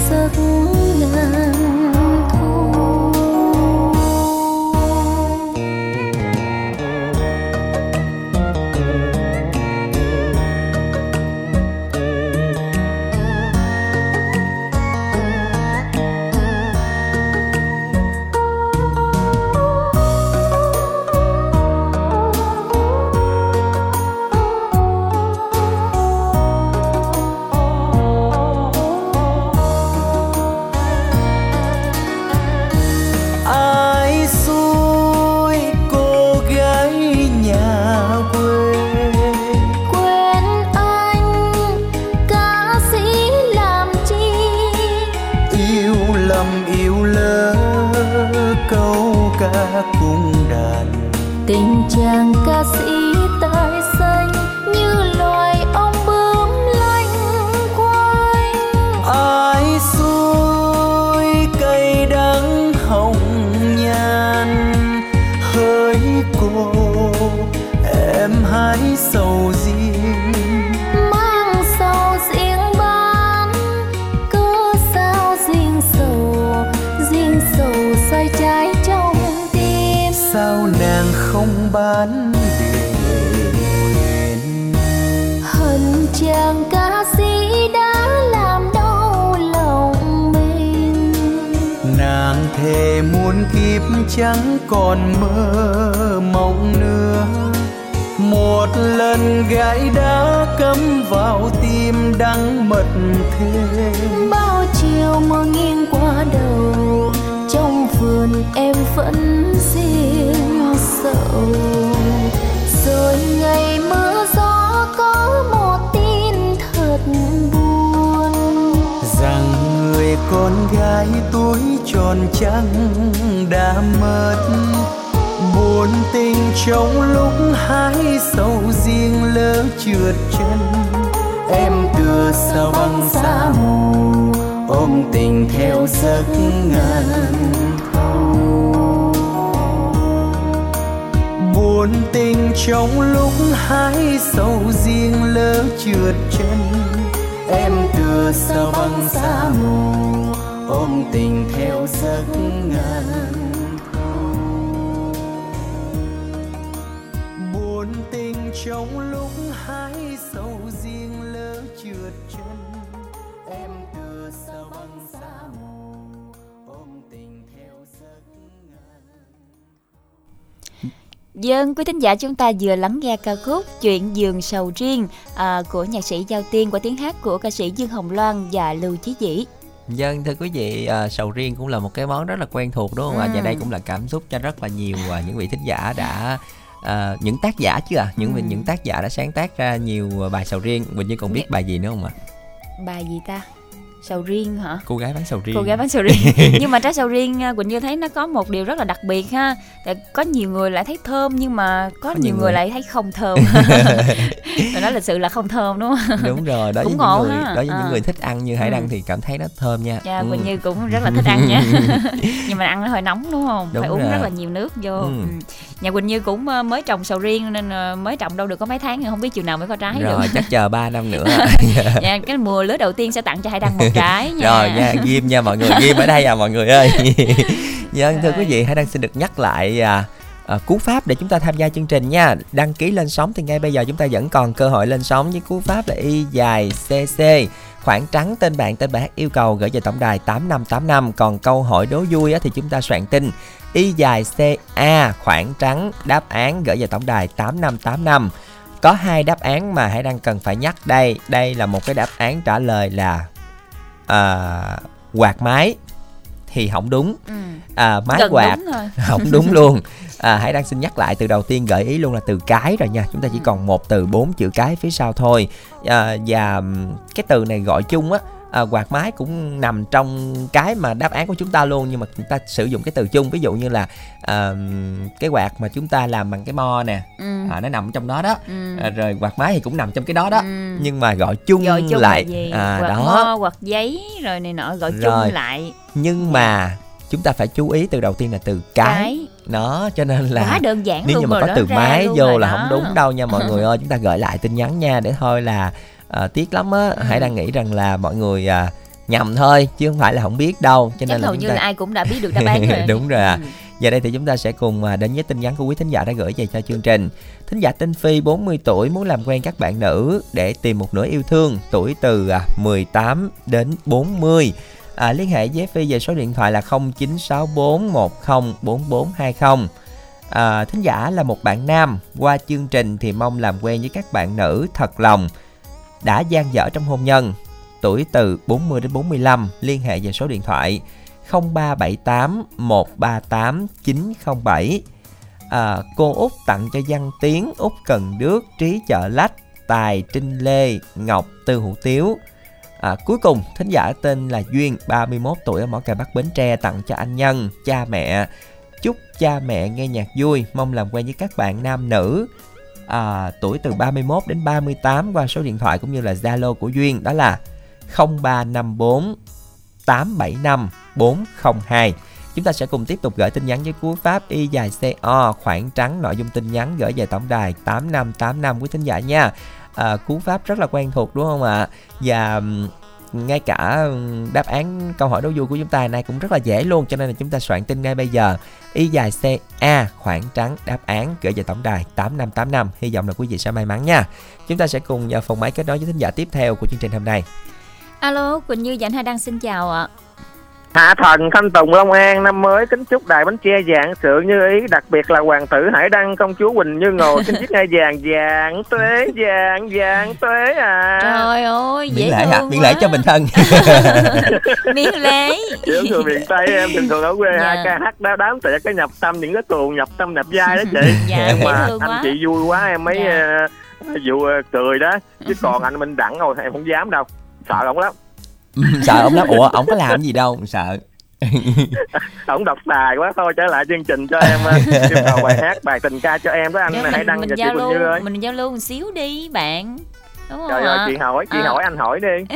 [SPEAKER 10] chẳng còn mơ mộng nữa. Một lần gái đã cắm vào tim đắng mật thêm
[SPEAKER 7] bao chiều mưa nghiêng qua đầu trong vườn em vẫn riêng sầu. Rồi ngày mưa gió có một tin thật buồn.
[SPEAKER 10] Rằng người con gái tuổi tròn trắng đã mất. Buồn tình trong lúc hái sầu riêng lỡ trượt chân. Em tựa sao băng xa mù, ôm tình theo giấc ngàn. Buồn tình trong lúc hái sầu riêng lỡ trượt chân. Em tựa sao băng xa mù ôm tình theo giấc ngàn buồn tình trong lúc hái sầu riêng lỡ trượt chân. Em từ sao băng xa mù ôm tình theo giấc ngàn
[SPEAKER 3] Dân quý thính giả chúng ta vừa lắng nghe ca khúc Chuyện giường sầu riêng à, của nhạc sĩ Giao Tiên qua tiếng hát của ca sĩ Dương Hồng Loan và Lưu Chí Dĩ.
[SPEAKER 2] Dân thưa quý vị, à, sầu riêng cũng là một cái món rất là quen thuộc đúng không ạ?
[SPEAKER 3] Ừ.
[SPEAKER 2] Và đây cũng là cảm xúc cho rất là nhiều à, những vị thính giả đã à, những tác giả chứ à, những
[SPEAKER 3] Ừ.
[SPEAKER 2] những tác giả đã sáng tác ra nhiều bài sầu riêng. Quỳnh Như còn biết bài gì nữa không ạ?
[SPEAKER 3] Bài gì ta? Sầu riêng hả?
[SPEAKER 2] Cô gái bán sầu riêng.
[SPEAKER 3] Cô gái bán sầu riêng. nhưng mà trái sầu riêng à, Quỳnh Như thấy nó có một điều rất là đặc biệt ha. Tại có nhiều người lại thấy thơm nhưng mà có, nhiều
[SPEAKER 2] nhiều
[SPEAKER 3] người
[SPEAKER 2] người-
[SPEAKER 3] lại thấy không thơm. Rồi nói lịch sự là không thơm đúng không?
[SPEAKER 2] đúng rồi đối với
[SPEAKER 3] Cũng
[SPEAKER 2] những
[SPEAKER 3] ngộ
[SPEAKER 2] người
[SPEAKER 3] ha.
[SPEAKER 2] đối với
[SPEAKER 3] À.
[SPEAKER 2] những người thích ăn như Hải
[SPEAKER 3] Ừ.
[SPEAKER 2] Đăng thì cảm thấy nó thơm nha
[SPEAKER 3] Dạ,
[SPEAKER 2] Ừ.
[SPEAKER 3] Quỳnh Như cũng rất là thích ăn nha Nhưng mà ăn nó hơi nóng đúng không?
[SPEAKER 2] Đúng
[SPEAKER 3] Phải uống
[SPEAKER 2] rồi.
[SPEAKER 3] rất là nhiều nước vô
[SPEAKER 2] Ừ.
[SPEAKER 3] Nhà Quỳnh Như cũng ờ, mới trồng sầu riêng Nên ờ, mới trồng đâu được có mấy tháng Không biết chiều nào mới có trái
[SPEAKER 2] rồi
[SPEAKER 3] được
[SPEAKER 2] chắc chờ 3 năm nữa.
[SPEAKER 3] Dạ, Cái mùa lứa đầu tiên sẽ tặng cho Hải Đăng một trái nha.
[SPEAKER 2] Rồi nha ghim nha mọi người ghim ở đây à mọi người ơi. Vâng thưa quý vị Hải Đăng xin được nhắc lại à, à, cú pháp để chúng ta tham gia chương trình nha. Đăng ký lên sóng thì ngay bây giờ chúng ta vẫn còn cơ hội lên sóng với cú pháp là y dài cc khoảng trắng tên bạn tên hát yêu cầu gửi về tổng đài 8585 còn câu hỏi đố vui á, thì chúng ta soạn tin y dài ca khoảng trắng đáp án gửi về tổng đài 8585 có hai đáp án mà Hải Đăng cần phải nhắc đây. Đây là một cái đáp án trả lời là à, quạt máy thì không đúng.
[SPEAKER 3] Ừ.
[SPEAKER 2] à, máy
[SPEAKER 3] Gần
[SPEAKER 2] quạt
[SPEAKER 3] đúng rồi.
[SPEAKER 2] không đúng luôn. À, hãy đang xin nhắc lại từ đầu tiên gợi ý luôn là từ cái rồi nha. Chúng ta chỉ
[SPEAKER 3] Ừ.
[SPEAKER 2] còn một từ bốn chữ cái phía sau thôi. À, và cái từ này gọi chung á à, quạt máy cũng nằm trong cái mà đáp án của chúng ta luôn nhưng mà chúng ta sử dụng cái từ chung ví dụ như là à, cái quạt mà chúng ta làm bằng cái mo nè
[SPEAKER 3] ừ.
[SPEAKER 2] à, nó nằm trong đó đó
[SPEAKER 3] Ừ.
[SPEAKER 2] à, rồi quạt máy thì cũng nằm trong cái đó đó
[SPEAKER 3] Ừ.
[SPEAKER 2] nhưng mà gọi chung,
[SPEAKER 3] gọi chung
[SPEAKER 2] lại
[SPEAKER 3] là gì
[SPEAKER 2] à,
[SPEAKER 3] quạt
[SPEAKER 2] đó
[SPEAKER 3] mo quạt giấy rồi này nọ gọi
[SPEAKER 2] Rồi.
[SPEAKER 3] chung lại
[SPEAKER 2] nhưng mà chúng ta phải chú ý từ đầu tiên là từ cái,
[SPEAKER 3] cái
[SPEAKER 2] nó cho nên là
[SPEAKER 3] quá đơn giản
[SPEAKER 2] nếu như mà có từ máy vô là
[SPEAKER 3] đó.
[SPEAKER 2] không đúng đâu nha mọi người ơi chúng ta gửi lại tin nhắn nha để thôi là à, tiếc lắm á
[SPEAKER 3] Ừ.
[SPEAKER 2] hãy đang nghĩ rằng là mọi người à, nhầm thôi chứ không phải là không biết đâu cho
[SPEAKER 3] chắc
[SPEAKER 2] nên là
[SPEAKER 3] hầu
[SPEAKER 2] chúng
[SPEAKER 3] như
[SPEAKER 2] ta
[SPEAKER 3] là ai cũng đã biết được đáp án rồi
[SPEAKER 2] Đúng rồi ạ.
[SPEAKER 3] Ừ.
[SPEAKER 2] Giờ đây thì chúng ta sẽ cùng à, đến với tin nhắn của quý thính giả đã gửi về cho chương trình. Thính giả tên Phi 40 tuổi muốn làm quen các bạn nữ để tìm một nửa yêu thương tuổi từ à, 18 đến 40. À, liên hệ với Phi về số điện thoại là 0964104420. À, thính giả là một bạn nam qua chương trình thì mong làm quen với các bạn nữ thật lòng đã gian dở trong hôn nhân. Tuổi từ 40 đến 45 liên hệ về số điện thoại 0378 138 907 à, Cô Út tặng cho Văn Tiến, Út Cần Đước, Trí Chợ Lách, Tài, Trinh Lê, Ngọc, Tư Hữu Tiếu. À, Cuối cùng, thính giả tên là Duyên, 31 tuổi ở Mỏ Cày Bắc Bến Tre tặng cho anh Nhân, cha mẹ. Chúc cha mẹ nghe nhạc vui, mong làm quen với các bạn nam nữ à, tuổi từ 31 đến 38 qua số điện thoại cũng như là Zalo của Duyên đó là 0354 875 402 chúng ta sẽ cùng tiếp tục gửi tin nhắn với cú pháp y dài co khoảng trắng nội dung tin nhắn gửi về tổng đài 8585 quý thính giả nha. À, cú pháp rất là quen thuộc đúng không ạ? Và ngay cả đáp án câu hỏi đố vui của chúng ta này cũng rất là dễ luôn, cho nên là chúng ta soạn tin ngay bây giờ. Y dài c, a, khoảng trắng, đáp án gửi về tổng đài 8585 hy vọng là quý vị sẽ may mắn nha. Chúng ta sẽ cùng vào phòng máy kết nối với thính giả tiếp theo của chương trình hôm nay.
[SPEAKER 3] Alo, quỳnh như dành hai đang xin chào ạ.
[SPEAKER 11] Hạ thần Thanh Tùng Long An năm mới kính chúc đài bánh tre dạng sự như ý đặc biệt là hoàng tử Hải Đăng công chúa Quỳnh Như ngồi trên chiếc ngai vàng vàng tuế vàng vàng tuế à.
[SPEAKER 3] Trời ơi dễ
[SPEAKER 2] miễn lễ hả? miễn lễ cho mình thân.
[SPEAKER 3] Miễn lễ.
[SPEAKER 11] Kiểu người miền Tây em thường thường ở quê
[SPEAKER 3] Dạ.
[SPEAKER 11] hai ca hát đá đám tiệc cái nhập tâm những cái tuồng nhập tâm nhập vai đó chị.
[SPEAKER 3] Dạ,
[SPEAKER 11] nhưng mà anh
[SPEAKER 3] quá.
[SPEAKER 11] chị vui quá em mới
[SPEAKER 3] Dạ.
[SPEAKER 11] ờ, dụ ờ, cười đó. Chứ còn anh Minh Đẳng rồi em không dám đâu. Sợ ổng lắm.
[SPEAKER 2] Ừ, sợ ông lắm ủa ông có làm gì đâu? Sợ.
[SPEAKER 11] Ổng độc tài quá thôi trở lại chương trình cho em yêu cầu bài hát bài tình ca cho em đó anh
[SPEAKER 3] Nếu
[SPEAKER 11] hãy đăng
[SPEAKER 3] mình giao lưu
[SPEAKER 11] ơi.
[SPEAKER 3] mình giao lưu một xíu đi bạn. Đúng không
[SPEAKER 11] trời ơi chị hỏi chị
[SPEAKER 3] À.
[SPEAKER 11] hỏi anh hỏi đi.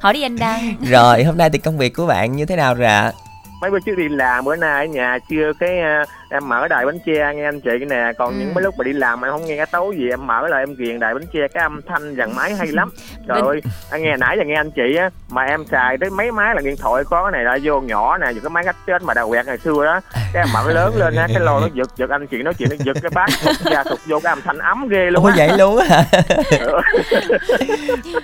[SPEAKER 3] Hỏi đi anh đăng.
[SPEAKER 2] Rồi hôm nay thì công việc của bạn như thế nào rồi ạ
[SPEAKER 11] mấy bữa trước đi làm bữa nay ở nhà chưa cái ờ, em mở đài bánh tre nghe anh chị cái nè. Còn
[SPEAKER 3] Ừ.
[SPEAKER 11] những mấy lúc mà đi làm em không nghe cái tấu gì em mở lại em ghiền đài bánh tre cái âm thanh dàn máy hay lắm. Trời ơi anh nghe nãy giờ nghe anh chị á mà em xài tới mấy máy là điện thoại có cái này là vô nhỏ nè vừa cái máy gách chết mà đầu quẹt ngày xưa đó. Cái em mở lớn lên ha cái lô nó giật giật anh chị nói chuyện nó giật cái bát ra thụt vô cái âm thanh ấm ghê luôn
[SPEAKER 2] ủa
[SPEAKER 11] á.
[SPEAKER 2] vậy luôn á hả?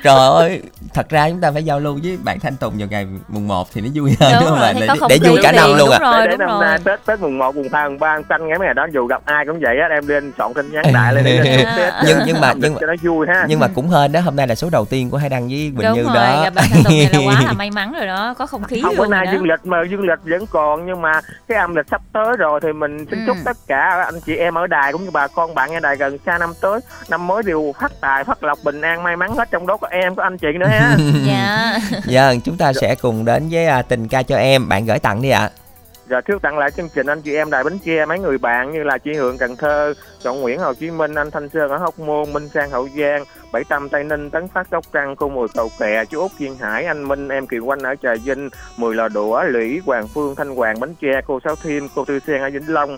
[SPEAKER 2] Trời ơi thật ra chúng ta phải giao lưu với bạn thanh tùng vào ngày mùng 1 thì nó vui hơn
[SPEAKER 3] Đúng
[SPEAKER 2] đúng không
[SPEAKER 3] rồi,
[SPEAKER 2] ạ để, vui cả năm luôn
[SPEAKER 3] đúng
[SPEAKER 2] à.
[SPEAKER 3] rồi
[SPEAKER 11] để
[SPEAKER 3] đúng
[SPEAKER 11] năm
[SPEAKER 3] rồi.
[SPEAKER 11] Nay tết tết mùng một mùng hai mùng ba mùng xanh ngày mấy ngày đó dù gặp ai cũng vậy á em lên chọn tin nhắn đại lên
[SPEAKER 3] Dạ.
[SPEAKER 2] Nhưng- nhưng mà- nhưng mà-
[SPEAKER 11] cho nó vui ha.
[SPEAKER 2] nhưng mà cũng hên đó hôm nay là số đầu tiên của hai đăng với bình
[SPEAKER 3] đúng
[SPEAKER 2] như
[SPEAKER 3] rồi
[SPEAKER 2] đó.
[SPEAKER 3] gặp bạn tùng này là quá là may mắn rồi đó có không khí
[SPEAKER 11] không bữa nay dương lịch mà dương lịch vẫn còn nhưng mà cái âm lịch sắp tới rồi thì mình xin
[SPEAKER 3] Ừ.
[SPEAKER 11] chúc tất cả anh chị em ở đài cũng như bà con bạn nghe đài gần xa năm tới năm mới đều phát tài phát lộc bình an may mắn hết trong đó có em có anh chị nữa ha.
[SPEAKER 3] Dạ.
[SPEAKER 2] Vâng, chúng ta sẽ cùng đến với à, tình ca cho em. Bạn gửi tặng đi ạ.
[SPEAKER 11] rồi trước tặng lại chương trình, anh chị em đài bến tre, mấy người bạn như là chị Hường Cần Thơ, Trọng Nguyễn Hồ Chí Minh, anh Thanh Sơn ở Hóc Môn, Minh Sang Hậu Giang, Bảy Tâm Tây Ninh, Tấn Phát Sóc Trăng, Cô Mùi Cầu Kè, chú Út Duyên Hải, anh Minh, em Kiều Quanh ở Trà Vinh, Mười Lò Đũa, Lũy, Hoàng Phương, Thanh Hoàng, Bến Tre, cô Sáu Thiên, cô Tư Sen ở Vĩnh Long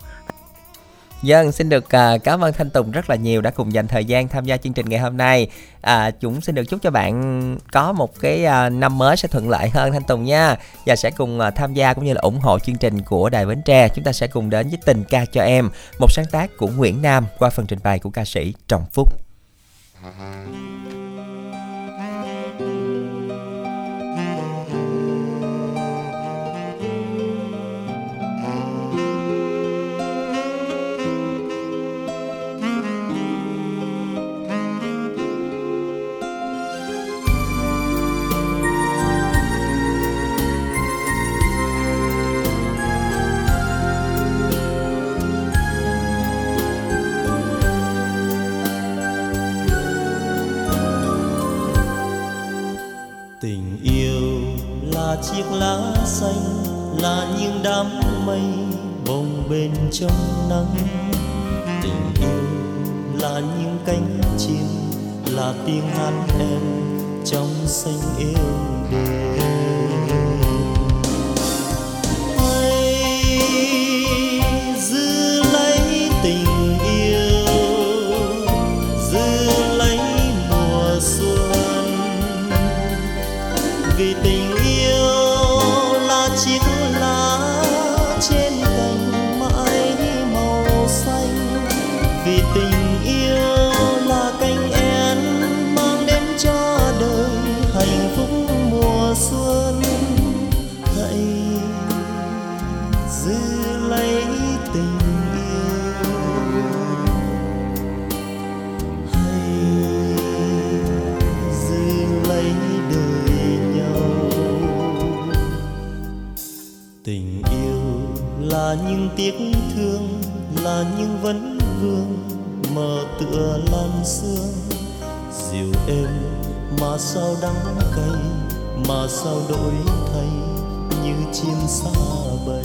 [SPEAKER 2] dân xin được uh, cảm ơn Thanh Tùng rất là nhiều đã cùng dành thời gian tham gia chương trình ngày hôm nay. À, chúng xin được chúc cho bạn có một cái uh, năm mới sẽ thuận lợi hơn Thanh Tùng nha. Và sẽ cùng uh, tham gia cũng như là ủng hộ chương trình của Đài Bến Tre. Chúng ta sẽ cùng đến với tình ca cho em, một sáng tác của Nguyễn Nam qua phần trình bày của ca sĩ Trọng Phúc.
[SPEAKER 6] Là chiếc lá xanh là những đám mây bồng bên trong nắng. Tình yêu là những cánh chim, là tiếng hát em trong xanh yêu đêm là những tiếc thương, là những vấn vương mờ tựa lan sương. Dịu êm mà sao đắng cay, mà sao đổi thay như chim xa bay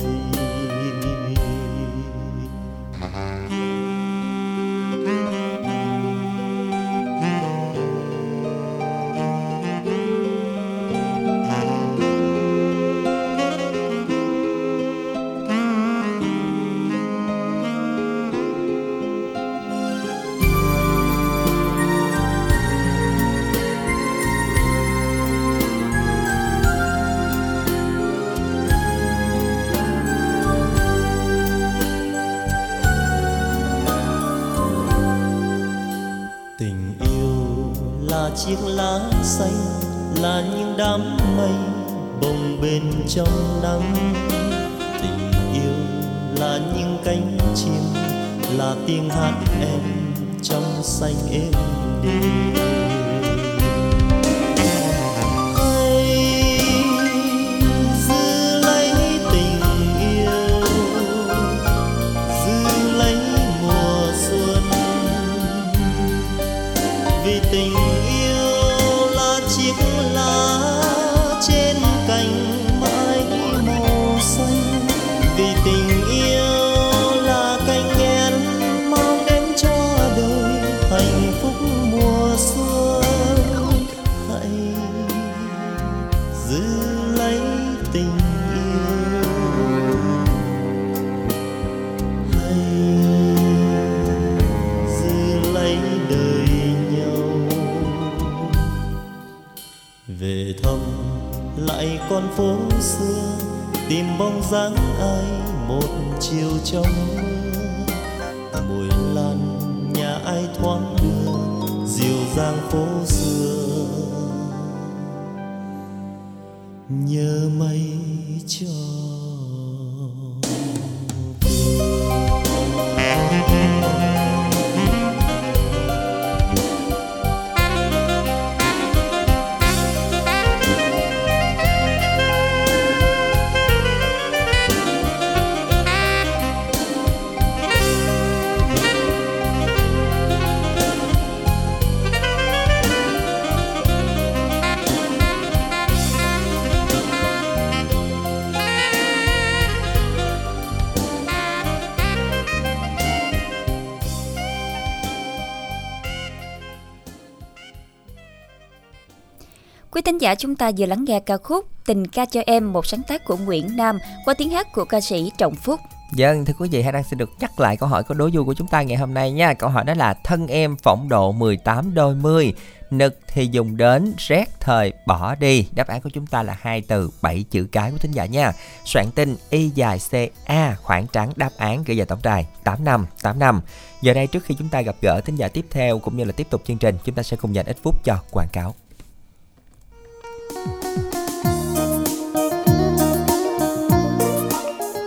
[SPEAKER 3] thính giả chúng ta vừa lắng nghe ca khúc Tình ca cho em một sáng tác của Nguyễn Nam qua tiếng hát của ca sĩ Trọng Phúc.
[SPEAKER 2] Dân, thưa quý vị, hãy đang xin được nhắc lại câu hỏi có đố vui của chúng ta ngày hôm nay nha. Câu hỏi đó là thân em phỏng độ 18 đôi mươi, nực thì dùng đến rét thời bỏ đi. Đáp án của chúng ta là hai từ bảy chữ cái của thính giả nha. Soạn tin Y dài C A khoảng trắng đáp án gửi về tổng đài 8585. Giờ đây trước khi chúng ta gặp gỡ thính giả tiếp theo cũng như là tiếp tục chương trình, chúng ta sẽ cùng dành ít phút cho quảng cáo.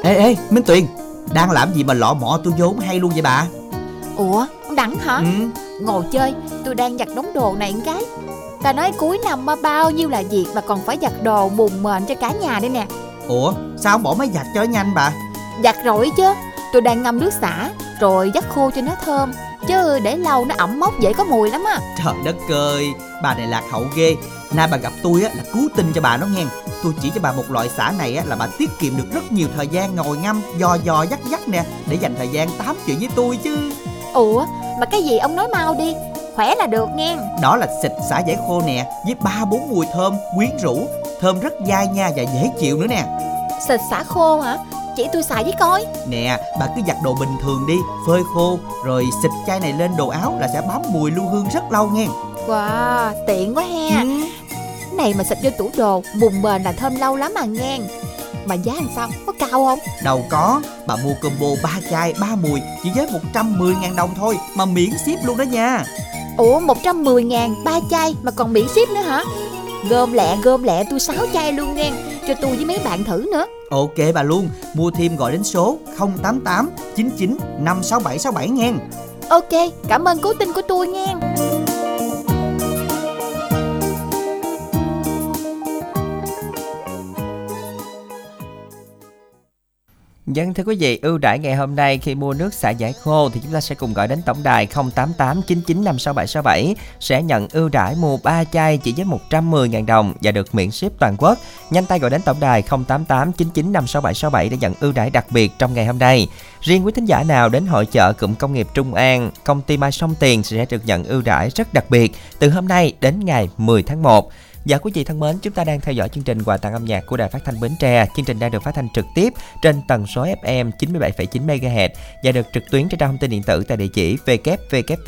[SPEAKER 1] Ê ê Minh Tuyền Đang làm gì mà lọ mọ tôi vốn hay luôn vậy bà?
[SPEAKER 12] Ủa đẳng hả?
[SPEAKER 1] Ừ.
[SPEAKER 12] Ngồi chơi tôi đang giặt đống đồ này một cái. Ta nói cuối năm mà bao nhiêu là việc Mà còn phải giặt đồ bùn mền cho cả nhà đây nè.
[SPEAKER 1] Ủa sao không bỏ máy giặt cho nhanh bà?
[SPEAKER 12] Giặt rồi chứ Tôi đang ngâm nước xả Rồi dắt khô cho nó thơm Chứ để lâu nó ẩm mốc dễ có mùi lắm á.
[SPEAKER 1] Trời đất ơi Bà này lạc hậu ghê Nay bà gặp tôi á là cứu tinh cho bà đó nghe. Tôi chỉ cho bà một loại xả này á là bà tiết kiệm được rất nhiều thời gian ngồi ngâm Dò dò dắt dắt nè Để dành thời gian tám chuyện với tôi chứ.
[SPEAKER 12] Ủa mà cái gì ông nói mau đi Khỏe là được nghe.
[SPEAKER 1] Đó là xịt xả giải khô nè Với ba bốn mùi thơm quyến rũ Thơm rất dai nha và dễ chịu nữa nè.
[SPEAKER 12] Xịt xả khô hả? Chỉ tôi xài với coi.
[SPEAKER 1] Nè bà cứ giặt đồ bình thường đi Phơi khô Rồi xịt chai này lên đồ áo là sẽ bám mùi lưu hương rất lâu nghe.
[SPEAKER 12] Wow tiện quá he
[SPEAKER 1] ừ.
[SPEAKER 12] Này mà xịt vô tủ đồ Bùn bền là thơm lâu lắm mà nghe. Mà giá làm sao có cao không?
[SPEAKER 1] Đâu có. Bà mua combo 3 chai 3 mùi Chỉ với 110.000 đồng thôi Mà miễn ship luôn đó nha.
[SPEAKER 12] Ủa 110 ngàn ba chai mà còn miễn ship nữa hả? Gom lẹ gom lẹ tôi 6 chai luôn nghe Cho tôi với mấy bạn thử nữa.
[SPEAKER 1] Ok bà luôn Mua thêm gọi đến số 088 99 56767 nghe.
[SPEAKER 12] Ok cảm ơn cố tin của tôi nghe
[SPEAKER 2] Dân thưa quý vị, ưu đãi ngày hôm nay khi mua nước xả giải khô thì chúng ta sẽ cùng gọi đến tổng đài 0889956767 sẽ nhận ưu đãi mua 3 chai chỉ với 110.000 đồng và được miễn ship toàn quốc. Nhanh tay gọi đến tổng đài 0889956767 để nhận ưu đãi đặc biệt trong ngày hôm nay. Riêng quý thính giả nào đến hội chợ cụm công nghiệp Trung An, công ty Mai Sông Tiền sẽ được nhận ưu đãi rất đặc biệt từ hôm nay đến ngày 10 tháng 1. Dạ quý vị thân mến, chúng ta đang theo dõi chương trình quà tặng âm nhạc của Đài Phát thanh Bến Tre. Chương trình đang được phát thanh trực tiếp trên tần số FM 97,9 MHz và được trực tuyến trên trang thông tin điện tử tại địa chỉ www.thbt.vn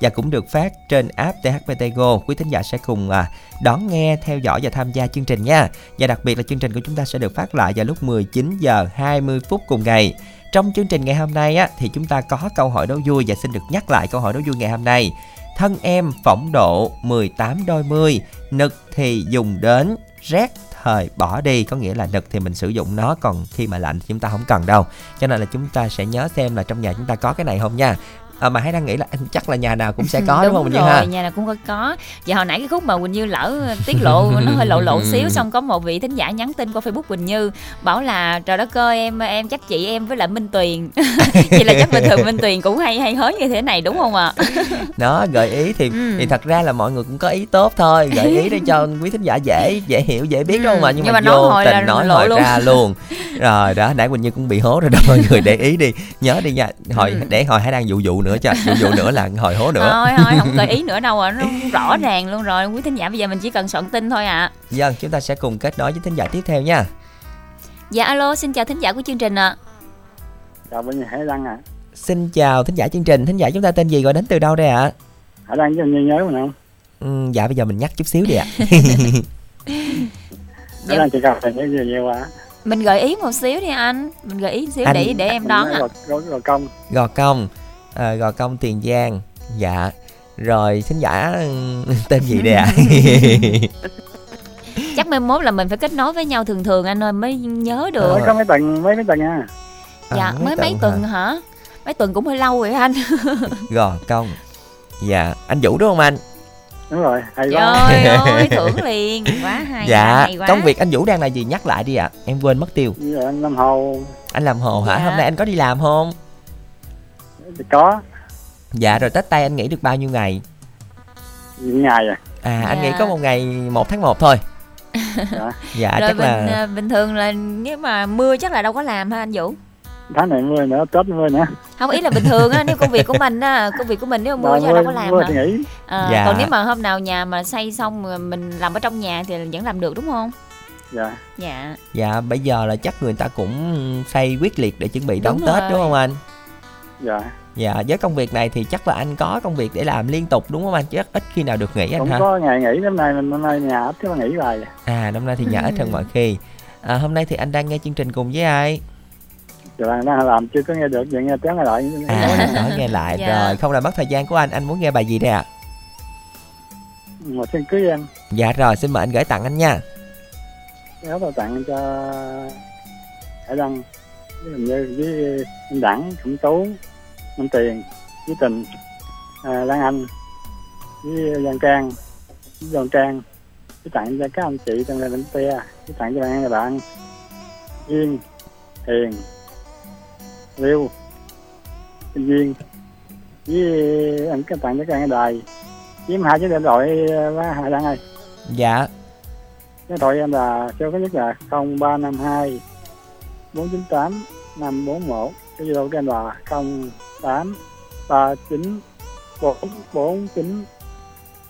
[SPEAKER 2] và cũng được phát trên app THBT Go. Quý thính giả sẽ cùng à, đón nghe, theo dõi và tham gia chương trình nha. Và đặc biệt là chương trình của chúng ta sẽ được phát lại vào lúc 19 giờ 20 phút cùng ngày. trong chương trình ngày hôm nay á thì chúng ta có câu hỏi đố vui và xin được nhắc lại câu hỏi đố vui ngày hôm nay. Thân em phỏng độ 18 đôi mươi, nực thì dùng đến, rét thời bỏ đi. Có nghĩa là nực thì mình sử dụng nó còn khi mà lạnh thì chúng ta không cần đâu. Cho nên là chúng ta sẽ nhớ xem là trong nhà chúng ta có cái này không nha à, mà hãy đang nghĩ là anh chắc là nhà nào cũng sẽ có đúng, đúng không Quỳnh Như ha?
[SPEAKER 3] nhà nào cũng có có. Và hồi nãy cái khúc mà Quỳnh Như lỡ tiết lộ nó hơi lộ lộ xíu xong có một vị thính giả nhắn tin qua Facebook Quỳnh Như bảo là trời đất ơi em em chắc chị em với lại Minh Tuyền. Vậy là chắc bình thường Minh Tuyền cũng hay hay hớn như thế này đúng không ạ?
[SPEAKER 2] Đó gợi ý thì
[SPEAKER 3] Ừ.
[SPEAKER 2] thì thật ra là mọi người cũng có ý tốt thôi gợi ý để cho quý thính giả dễ dễ hiểu dễ biết đúng không ạ? Nhưng,
[SPEAKER 3] Nhưng
[SPEAKER 2] mà,
[SPEAKER 3] mà nói
[SPEAKER 2] vô
[SPEAKER 3] hồi
[SPEAKER 2] tình
[SPEAKER 3] là
[SPEAKER 2] nói
[SPEAKER 3] lộ luôn.
[SPEAKER 2] ra luôn. Rồi đó nãy quỳnh như cũng bị hố rồi đó mọi người để ý đi. Nhớ đi nha hồi
[SPEAKER 3] Ừ.
[SPEAKER 2] để hồi hãy đang dụ dụ nữa cho dụ dụ nữa là hồi hố nữa.
[SPEAKER 3] Thôi thôi không gợi ý nữa đâu à nó rõ ràng luôn rồi. Quý thính giả bây giờ mình chỉ cần soạn tin thôi ạ.
[SPEAKER 2] Dân chúng ta sẽ cùng kết nối với thính giả tiếp theo nha.
[SPEAKER 3] Dạ alo xin chào thính giả của chương trình ạ.
[SPEAKER 13] Chào bên nhà Hải Đăng à
[SPEAKER 2] xin chào thính giả chương trình. Thính giả chúng ta tên gì gọi đến từ đâu đây ạ?
[SPEAKER 13] Hải Đăng anh nhớ mình không
[SPEAKER 2] ừ, dạ bây giờ mình nhắc chút xíu đi ạ.
[SPEAKER 13] Hải Đăng chỉ cần phải nhớ gì nhiều quá.
[SPEAKER 3] Mình gợi ý một xíu đi anh. Mình gợi ý xíu
[SPEAKER 2] Anh-
[SPEAKER 3] để để em đón ạ.
[SPEAKER 13] Gò, gò, gò công.
[SPEAKER 2] Gò công à, gò công tiền giang. Dạ. Rồi thính giả tên gì đây ạ?
[SPEAKER 3] Chắc mai mốt là mình phải kết nối với nhau thường thường anh ơi mới nhớ được.
[SPEAKER 13] mới có mấy tầng mấy mấy tầng nha
[SPEAKER 3] dạ
[SPEAKER 2] À,
[SPEAKER 3] mới mấy tuần
[SPEAKER 2] hả?
[SPEAKER 3] hả? Mấy tuần cũng hơi lâu rồi anh.
[SPEAKER 2] Gò công. Dạ. Anh vũ đúng không anh?
[SPEAKER 13] Đúng rồi hay quá.
[SPEAKER 3] Trời ơi thưởng liền. Quá hay
[SPEAKER 2] dạ.
[SPEAKER 3] hay quá.
[SPEAKER 2] Công việc anh vũ đang là gì? Nhắc lại đi ạ. Em quên mất tiêu.
[SPEAKER 13] Giờ anh Lâm Hồ.
[SPEAKER 2] Anh làm hồ hả?
[SPEAKER 3] Dạ.
[SPEAKER 2] hôm nay anh có đi làm không
[SPEAKER 13] thì có.
[SPEAKER 2] Dạ rồi tết tây anh nghỉ được bao nhiêu ngày?
[SPEAKER 13] Những ngày à?
[SPEAKER 2] À anh
[SPEAKER 3] Dạ.
[SPEAKER 2] nghỉ có một ngày một tháng 1 thôi.
[SPEAKER 13] Dạ.
[SPEAKER 2] dạ
[SPEAKER 3] rồi
[SPEAKER 2] chắc
[SPEAKER 3] bình
[SPEAKER 2] là
[SPEAKER 3] à, bình thường là nếu mà mưa chắc là đâu có làm ha anh vũ?
[SPEAKER 13] Tháng này mưa nữa tết mưa nữa.
[SPEAKER 3] Không ý là bình thường á nếu công việc của mình á công việc của mình nếu mà mưa chắc đâu có làm
[SPEAKER 13] mưa
[SPEAKER 3] hả?
[SPEAKER 13] thì nghỉ.
[SPEAKER 3] À,
[SPEAKER 2] Dạ.
[SPEAKER 3] còn nếu mà hôm nào nhà mà xây xong mình làm ở trong nhà thì vẫn làm được đúng không?
[SPEAKER 13] Dạ.
[SPEAKER 3] Dạ.
[SPEAKER 2] Dạ bây giờ là chắc người ta cũng xây quyết liệt để chuẩn bị đón
[SPEAKER 3] Đúng
[SPEAKER 2] tết
[SPEAKER 3] rồi.
[SPEAKER 2] đúng không anh?
[SPEAKER 13] Dạ
[SPEAKER 2] dạ với công việc này thì chắc là anh có công việc để làm liên tục đúng không anh? Chứ ít khi nào được nghỉ anh
[SPEAKER 13] không
[SPEAKER 2] hả
[SPEAKER 13] có ngày nghỉ năm nay mình năm nay nhà ít cái mà nghỉ hoài
[SPEAKER 2] à năm nay thì nhà ít hơn mọi khi. À, hôm nay thì anh đang nghe chương trình cùng với ai?
[SPEAKER 13] Giờ đang đang làm chưa có nghe được giờ nghe tiếng nghe lại.
[SPEAKER 2] À nói nghe. lại
[SPEAKER 3] Dạ.
[SPEAKER 2] rồi không làm mất thời gian của anh anh muốn nghe bài gì đây ạ?
[SPEAKER 13] Mà xin cưới em.
[SPEAKER 2] Dạ rồi xin mời anh gửi tặng anh nha.
[SPEAKER 13] Kéo vào tặng cho Hải Đăng với với anh Đẳng Cẩm Tú Năm Tiền với Tình à, Lan Anh với Giang Trang với Giòn Trang. Với tặng cho các anh chị trong gia đình Tia với tặng cho bạn các bạn. Duyên Hiền Liêu Sinh Duyên. Với anh cái tặng cho các anh đài. Với em hai chiếc điện thoại với Hải Đăng ơi
[SPEAKER 2] dạ.
[SPEAKER 13] Cái thoại em là số có nhất là 0352 498 541 cái zalo của em là 08 39 449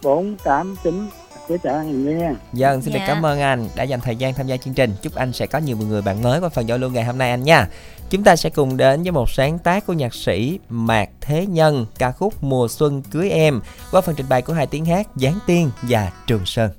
[SPEAKER 13] 489 cứ chào anh nhiều nha
[SPEAKER 2] Dân xin được
[SPEAKER 3] Dạ.
[SPEAKER 2] cảm ơn anh đã dành thời gian tham gia chương trình. Chúc anh sẽ có nhiều người bạn mới qua phần giao lưu ngày hôm nay anh nha. Chúng ta sẽ cùng đến với một sáng tác của nhạc sĩ Mạc Thế Nhân Ca khúc Mùa Xuân Cưới Em Qua phần trình bày của hai tiếng hát Giáng Tiên và Trường Sơn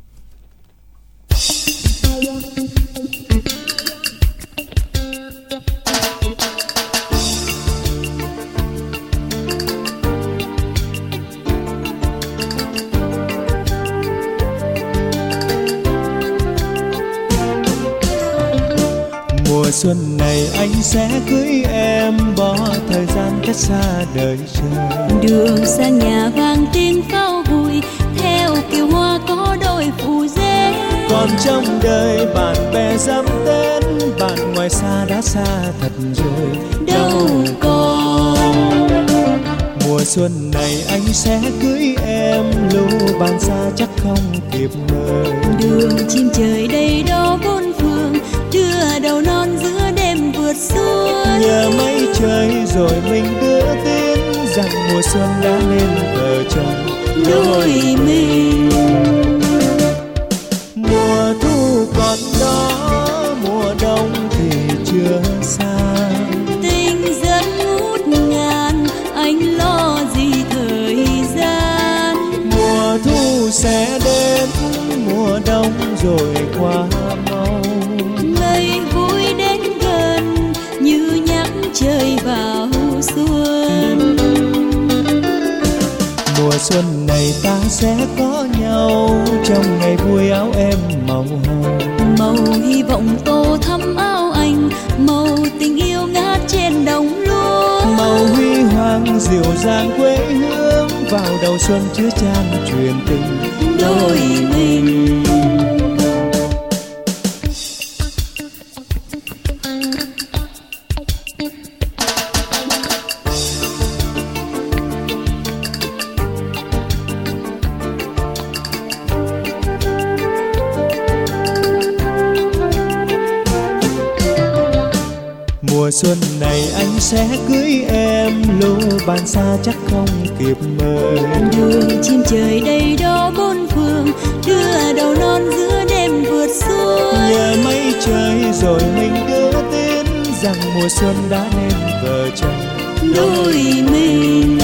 [SPEAKER 14] xuân này anh sẽ cưới em bỏ thời gian cách xa đời chờ
[SPEAKER 7] đường sang nhà vang tiếng pháo vui theo kiều hoa có đôi phù dê.
[SPEAKER 14] Còn trong đời bạn bè dám đến bạn ngoài xa đã xa thật rồi.
[SPEAKER 7] Đâu còn?
[SPEAKER 14] Mùa xuân này anh sẽ cưới em lũ bạn xa chắc không kịp mời
[SPEAKER 7] đường chim trời đầy đó bốn
[SPEAKER 14] nhờ mây trời rồi mình đưa tin rằng mùa xuân đã nên vợ chồng
[SPEAKER 7] đôi mình.
[SPEAKER 14] Mùa thu còn đó mùa đông thì chưa xa
[SPEAKER 7] tình dân ngút ngàn anh lo gì thời gian?
[SPEAKER 14] Mùa thu sẽ đến mùa đông rồi qua xuân này ta sẽ có nhau. Trong ngày vui áo em màu hồng.
[SPEAKER 15] Màu hy vọng tô thắm áo anh màu tình yêu ngát trên đồng lúa.
[SPEAKER 14] Màu huy hoàng dịu dàng quê hương vào đầu xuân chứa chan truyền tình.
[SPEAKER 15] Đôi mình
[SPEAKER 14] mùa xuân này anh sẽ cưới em lô bàn xa chắc không kịp mời.
[SPEAKER 15] Đường chim trời đầy đó bốn phương đưa đầu non giữa đêm vượt xuân
[SPEAKER 14] nhờ mây trời rồi mình đưa tin rằng mùa xuân đã nên vợ chồng
[SPEAKER 15] đôi mình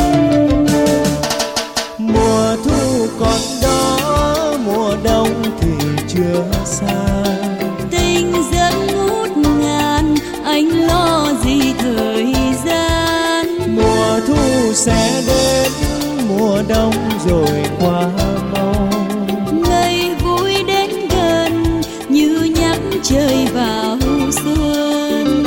[SPEAKER 14] mùa đông rồi qua mau.
[SPEAKER 15] Ngày vui đến gần như nhắc trời vào xuân.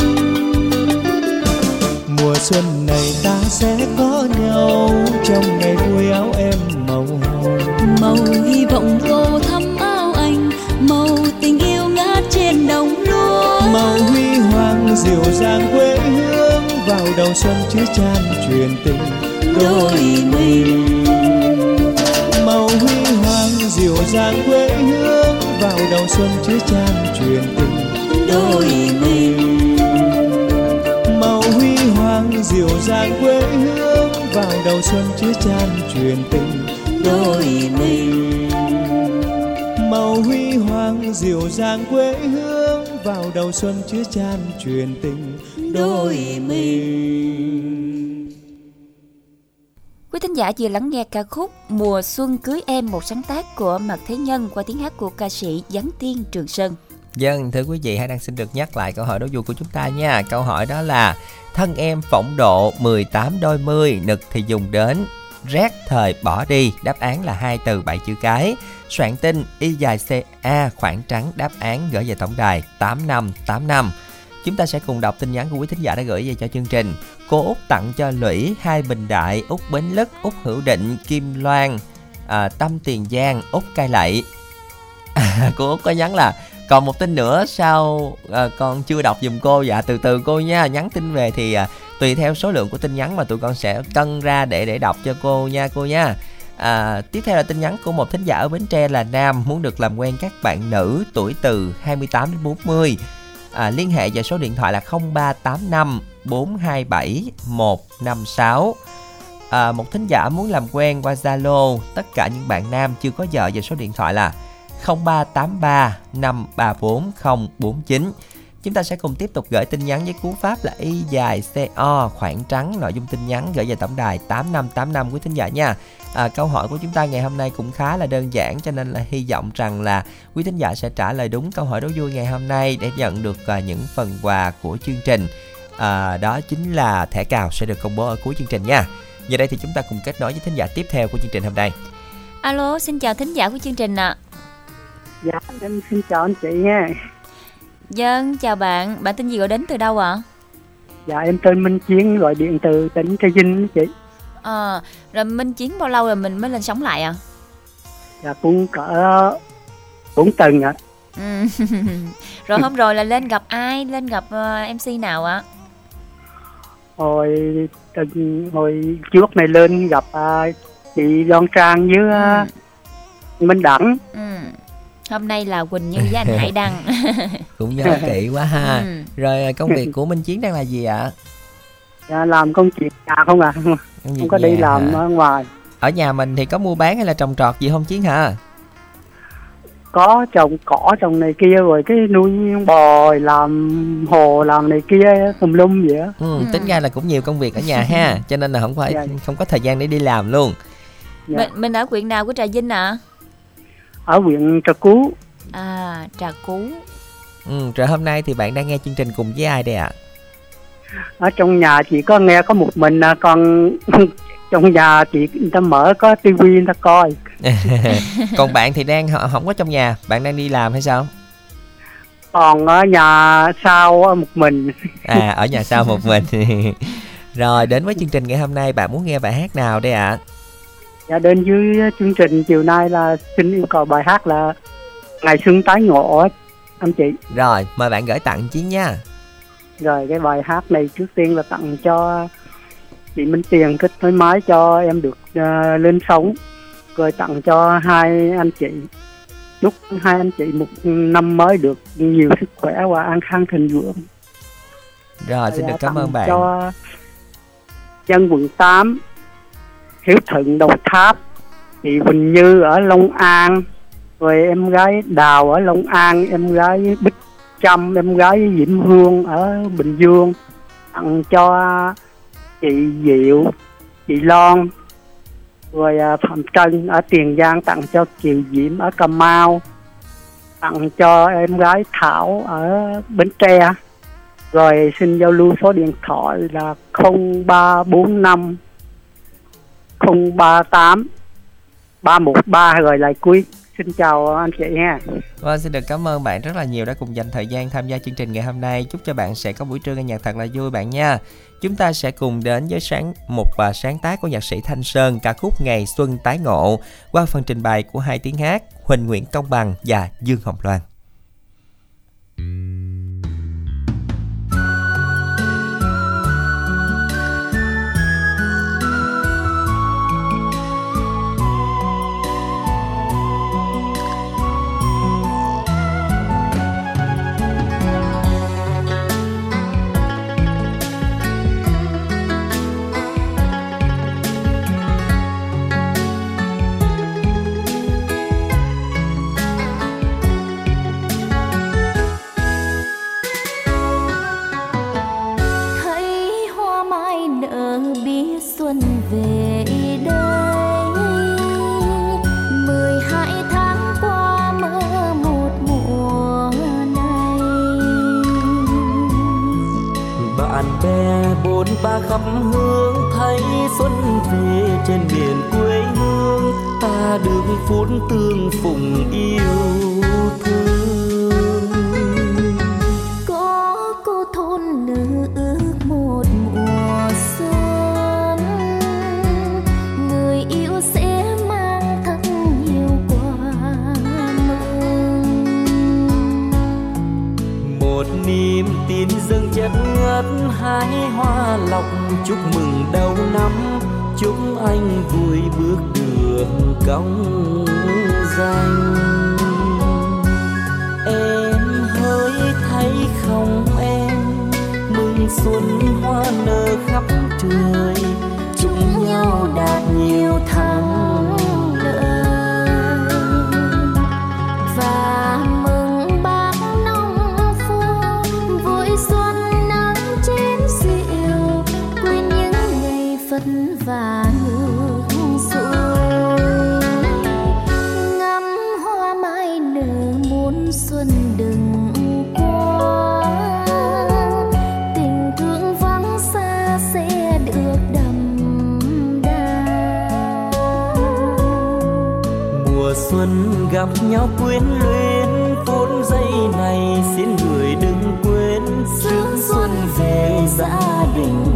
[SPEAKER 14] Mùa xuân này ta sẽ có nhau trong ngày vui áo em màu hồng.
[SPEAKER 15] Màu hy vọng tô thắm áo anh màu tình yêu ngát trên đồng lúa.
[SPEAKER 14] Màu huy hoàng dịu dàng quê hương vào đầu xuân chứa chan truyền tình
[SPEAKER 15] đôi mình.
[SPEAKER 14] Màu huy hoàng dịu dàng quê hương vào đầu xuân chứa chan truyền tình
[SPEAKER 15] đôi mình.
[SPEAKER 14] Màu huy hoàng dịu dàng quê hương vào đầu xuân chứa chan truyền tình
[SPEAKER 15] đôi mình.
[SPEAKER 14] Màu huy hoàng dịu dàng quê hương vào đầu xuân chứa chan truyền tình
[SPEAKER 15] đôi mình
[SPEAKER 3] giả vừa lắng nghe ca khúc Mùa xuân cưới em một sáng tác của Mạc Thế Nhân qua tiếng hát của ca sĩ Giáng Tiên Trường Sơn.
[SPEAKER 2] Dân, thưa quý vị, hãy đang xin được nhắc lại câu hỏi đố vui của chúng ta nha. Câu hỏi đó là Thân em phỏng độ 18 đôi mươi, nực thì dùng đến rét thời bỏ đi. Đáp án là hai từ bảy chữ cái. Soạn tin y dài ca khoảng trắng. Đáp án gửi về tổng đài 8585 chúng ta sẽ cùng đọc tin nhắn của quý thính giả đã gửi về cho chương trình cô út tặng cho lũy hai bình đại út bến lức út hữu định kim loan à, tâm tiền giang út cai lậy. À, cô út có nhắn là còn một tin nữa sao à, con chưa đọc dùm cô? Dạ từ từ cô nha nhắn tin về thì à, tùy theo số lượng của tin nhắn mà tụi con sẽ cân ra để để đọc cho cô nha cô nha. À, tiếp theo là tin nhắn của một thính giả ở Bến Tre là Nam muốn được làm quen các bạn nữ tuổi từ 28 đến 40 à, liên hệ vào số điện thoại là 0385 427 156 à, một thính giả muốn làm quen qua Zalo tất cả những bạn nam chưa có vợ và số điện thoại là 0383 534 049 Chúng ta sẽ cùng tiếp tục gửi tin nhắn với cú pháp là y dài CO khoảng trắng nội dung tin nhắn gửi về tổng đài 8585 quý thính giả nha. À, câu hỏi của chúng ta ngày hôm nay cũng khá là đơn giản cho nên là hy vọng rằng là quý thính giả sẽ trả lời đúng câu hỏi đố vui ngày hôm nay để nhận được à, những phần quà của chương trình. À, đó chính là thẻ cào sẽ được công bố ở cuối chương trình nha. Giờ đây thì chúng ta cùng kết nối với thính giả tiếp theo của chương trình hôm nay.
[SPEAKER 3] Alo, xin chào thính giả của chương trình ạ. À.
[SPEAKER 16] Dạ, em xin chào anh chị nha.
[SPEAKER 3] Dân, chào bạn. Bạn tên gì gọi đến từ đâu ạ? À?
[SPEAKER 16] Dạ, em tên Minh Chiến, gọi điện từ tỉnh Trà Vinh chị.
[SPEAKER 3] Ờ, à, rồi Minh Chiến bao lâu rồi mình mới lên sống lại à?
[SPEAKER 16] Dạ, cũng cỡ bốn tuần ạ.
[SPEAKER 3] À. rồi hôm rồi là lên gặp ai? Lên gặp uh, MC nào ạ? À?
[SPEAKER 16] Hồi tuần hồi trước này lên gặp uh, chị Loan Trang với uh, ừ. Minh Đẳng.
[SPEAKER 3] Ừ hôm nay là quỳnh như với anh hải đăng
[SPEAKER 2] cũng nhớ kỹ quá ha ừ. rồi công việc của minh chiến đang là gì ạ
[SPEAKER 16] dạ, làm công chuyện nhà không à không, không có đi làm hả? ở ngoài
[SPEAKER 2] ở nhà mình thì có mua bán hay là trồng trọt gì không chiến hả
[SPEAKER 16] có trồng cỏ trồng này kia rồi cái nuôi bò làm hồ làm này kia tùm lum vậy á
[SPEAKER 2] ừ, ừ. tính ra là cũng nhiều công việc ở nhà ha cho nên là không phải dạ. không có thời gian để đi làm luôn
[SPEAKER 3] dạ. mình, mình ở huyện nào của trà vinh ạ à?
[SPEAKER 16] ở huyện Trà Cú.
[SPEAKER 3] À, Trà Cú.
[SPEAKER 2] Ừ, rồi hôm nay thì bạn đang nghe chương trình cùng với ai đây ạ? À?
[SPEAKER 16] Ở trong nhà chỉ có nghe có một mình à, còn trong nhà chị người ta mở có tivi người ta coi.
[SPEAKER 2] Còn bạn thì đang không có trong nhà bạn đang đi làm hay sao?
[SPEAKER 16] Còn ở nhà sau một mình.
[SPEAKER 2] À ở nhà sau một mình. Rồi đến với chương trình ngày hôm nay bạn muốn nghe bài hát nào đây ạ?
[SPEAKER 16] Dạ đến với chương trình chiều nay là xin yêu cầu bài hát là ngày xuân tái ngộ anh chị.
[SPEAKER 2] Rồi mời bạn gửi tặng chí nha.
[SPEAKER 16] Rồi cái bài hát này trước tiên là tặng cho chị Minh Tiền kết nối máy cho em được ờ, lên sóng rồi tặng cho hai anh chị. Chúc hai anh chị một năm mới được nhiều sức khỏe và an khang thịnh vượng.
[SPEAKER 2] Rồi xin
[SPEAKER 16] Dạ,
[SPEAKER 2] được cảm
[SPEAKER 16] tặng
[SPEAKER 2] ơn bạn.
[SPEAKER 16] cho dân quận 8 Hiếu Thuận Đồng Tháp chị Quỳnh Như ở Long An rồi em gái Đào ở Long An em gái Bích Trâm em gái Vĩnh Hương ở Bình Dương. Tặng cho chị Diệu chị Loan rồi à, Phạm Trân ở Tiền Giang tặng cho Kiều Diễm ở Cà Mau tặng cho em gái Thảo ở Bến Tre. Rồi xin giao lưu số điện thoại là 0345 038 313 rồi lại cuối xin chào anh chị nha.
[SPEAKER 2] Vâng, xin được cảm ơn bạn rất là nhiều đã cùng dành thời gian tham gia chương trình ngày hôm nay. Chúc cho bạn sẽ có buổi trưa nghe nhạc thật là vui bạn nha. Chúng ta sẽ cùng đến với sáng một và sáng tác của nhạc sĩ Thanh Sơn ca khúc Ngày Xuân Tái Ngộ qua phần trình bày của hai tiếng hát Huỳnh Nguyễn Công Bằng và Dương Hồng Loan.
[SPEAKER 7] thấy
[SPEAKER 6] ba khắp hương thấy xuân về trên miền quê hương. Ta được phút tương phùng yêu thương.
[SPEAKER 7] Có cô thôn nữ
[SPEAKER 6] ngất hái hoa lọc, chúc mừng đầu năm, chúc anh vui bước đường cong danh em hỡi thấy không em, mừng xuân hoa nở khắp trời, chúc nhau đạt nhiều thắng.
[SPEAKER 7] Xuân
[SPEAKER 6] gặp nhau quyến luyến, phút giây này xin người đừng quên. Sướng xuân về gia đình.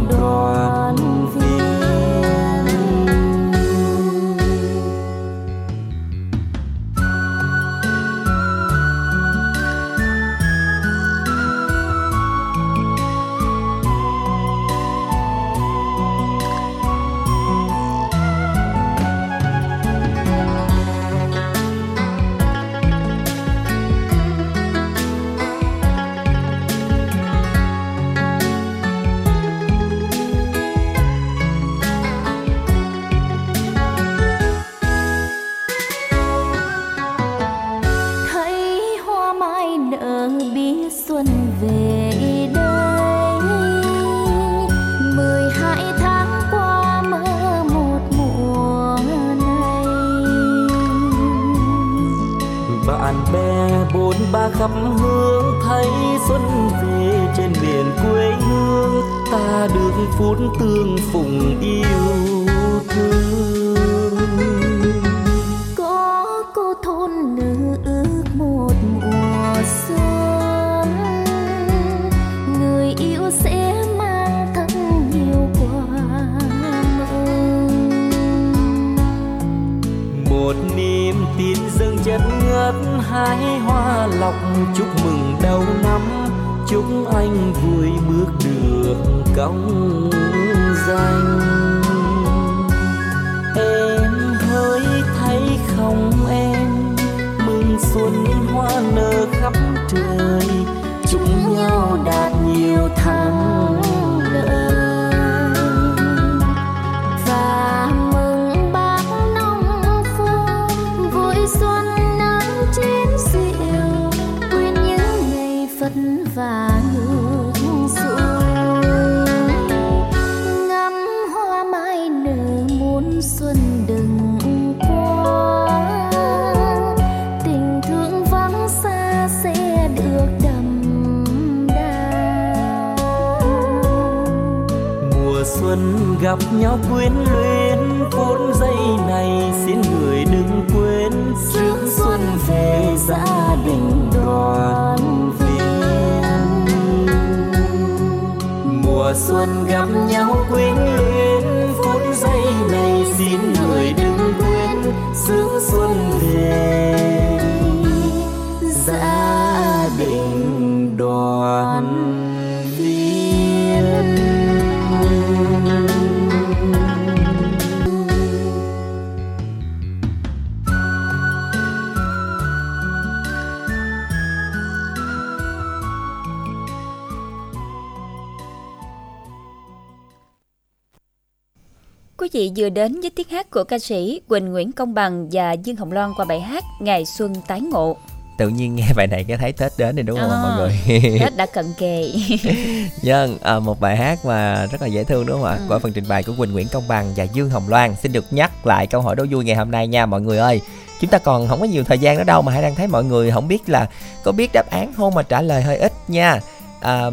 [SPEAKER 3] Của ca sĩ Quỳnh Nguyễn Công Bằng và Dương Hồng Loan qua bài hát Ngày Xuân Tái Ngộ.
[SPEAKER 2] tự nhiên nghe bài này cái thấy tết đến rồi đúng không
[SPEAKER 3] À,
[SPEAKER 2] mọi người
[SPEAKER 3] Tết đã cận kề.
[SPEAKER 2] Vâng, à, một bài hát mà rất là dễ thương đúng không ạ?
[SPEAKER 3] Ừ.
[SPEAKER 2] Qua phần trình bày của Quỳnh Nguyễn Công Bằng và Dương Hồng Loan Xin được nhắc lại câu hỏi đố vui ngày hôm nay nha mọi người ơi Chúng ta còn không có nhiều thời gian nữa đâu mà hãy đang thấy mọi người không biết là có biết đáp án không mà trả lời hơi ít nha à,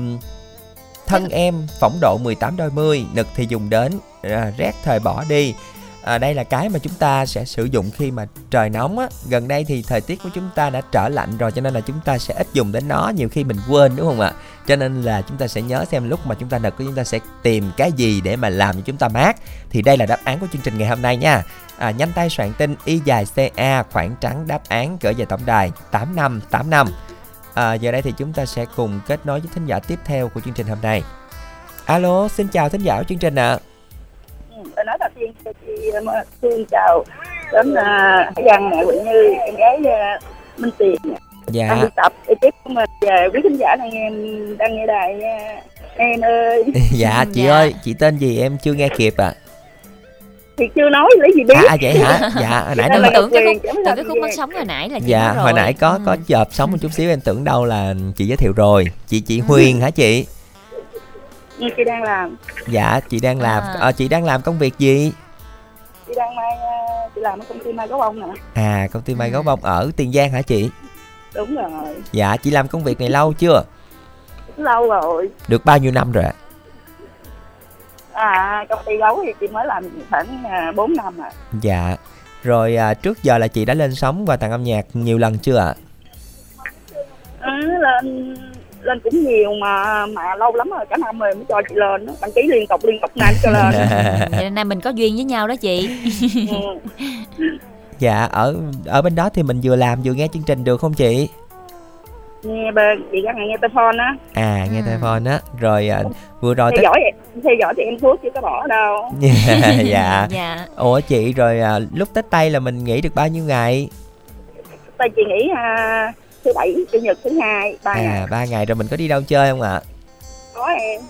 [SPEAKER 2] Thân em phỏng độ 18 đôi mươi, nực thì dùng đến, à, rét thời bỏ đi à, đây là cái mà chúng ta sẽ sử dụng khi mà trời nóng á. Gần đây thì thời tiết của chúng ta đã trở lạnh rồi cho nên là chúng ta sẽ ít dùng đến nó nhiều khi mình quên đúng không ạ? Cho nên là chúng ta sẽ nhớ xem lúc mà chúng ta nực chúng ta sẽ tìm cái gì để mà làm cho chúng ta mát. Thì đây là đáp án của chương trình ngày hôm nay nha. À, nhanh tay soạn tin y dài ca khoảng trắng đáp án gửi về tổng đài 8585 à, giờ đây thì chúng ta sẽ cùng kết nối với thính giả tiếp theo của chương trình hôm nay. Alo xin chào thính giả của chương trình ạ.
[SPEAKER 17] à nói đầu tiên chị Phương chào đến Hải Đăng nè Quỳnh Như em gái uh, Minh Tiền nè.
[SPEAKER 2] dạ.
[SPEAKER 17] Đang đi tập ekip của mình và quý khán giả đang nghe đang nghe đài nha em ơi.
[SPEAKER 2] Dạ chị ơi chị tên gì em chưa nghe kịp à
[SPEAKER 17] thì chưa nói lấy gì biết.
[SPEAKER 2] À, à vậy hả? Dạ hồi nãy nói
[SPEAKER 17] là
[SPEAKER 3] tưởng cái khúc, tưởng cái khúc phát sóng hồi nãy là chị
[SPEAKER 2] dạ
[SPEAKER 3] nói rồi.
[SPEAKER 2] hồi nãy có có chợp sống một chút xíu em tưởng đâu là chị giới thiệu rồi. Chị chị Huyền hả chị
[SPEAKER 17] như chị đang làm.
[SPEAKER 2] Dạ chị đang làm.
[SPEAKER 17] À.
[SPEAKER 2] ờ, chị đang làm công việc gì?
[SPEAKER 17] Chị đang mai uh, chị làm ở công ty mai gấu bông nè
[SPEAKER 2] à công ty may gấu bông ở tiền giang hả chị?
[SPEAKER 17] Đúng rồi.
[SPEAKER 2] Dạ chị làm công việc này lâu chưa?
[SPEAKER 17] Lâu rồi.
[SPEAKER 2] Được bao nhiêu năm rồi ạ?
[SPEAKER 17] À công ty gấu thì chị mới làm khoảng uh, 4 năm à
[SPEAKER 2] dạ. Rồi à, trước giờ là chị đã lên sóng và tặng âm nhạc nhiều lần chưa ạ?
[SPEAKER 17] Ừ, lên lên cũng nhiều mà mà lâu lắm rồi cả năm rồi mới cho chị lên đó. đăng ký liên tục liên tục nay cho lên.
[SPEAKER 3] Vậy nên nay mình có duyên với nhau đó chị.
[SPEAKER 2] dạ ở ở bên đó thì mình vừa làm vừa nghe chương trình được không chị?
[SPEAKER 17] Nghe bên chị có nghe telephone á.
[SPEAKER 2] À nghe telephone á. Rồi à, vừa rồi
[SPEAKER 17] theo dõi theo dõi thì em thuốc chưa có bỏ đâu.
[SPEAKER 2] Dạ.
[SPEAKER 3] Dạ.
[SPEAKER 2] Ủa chị rồi à, lúc tết tây là mình nghỉ được bao nhiêu ngày?
[SPEAKER 17] Tại chị nghĩ à, thứ bảy chủ nhật thứ hai ba ngày.
[SPEAKER 2] à ba ngày rồi mình có đi đâu chơi không ạ?
[SPEAKER 17] Có em.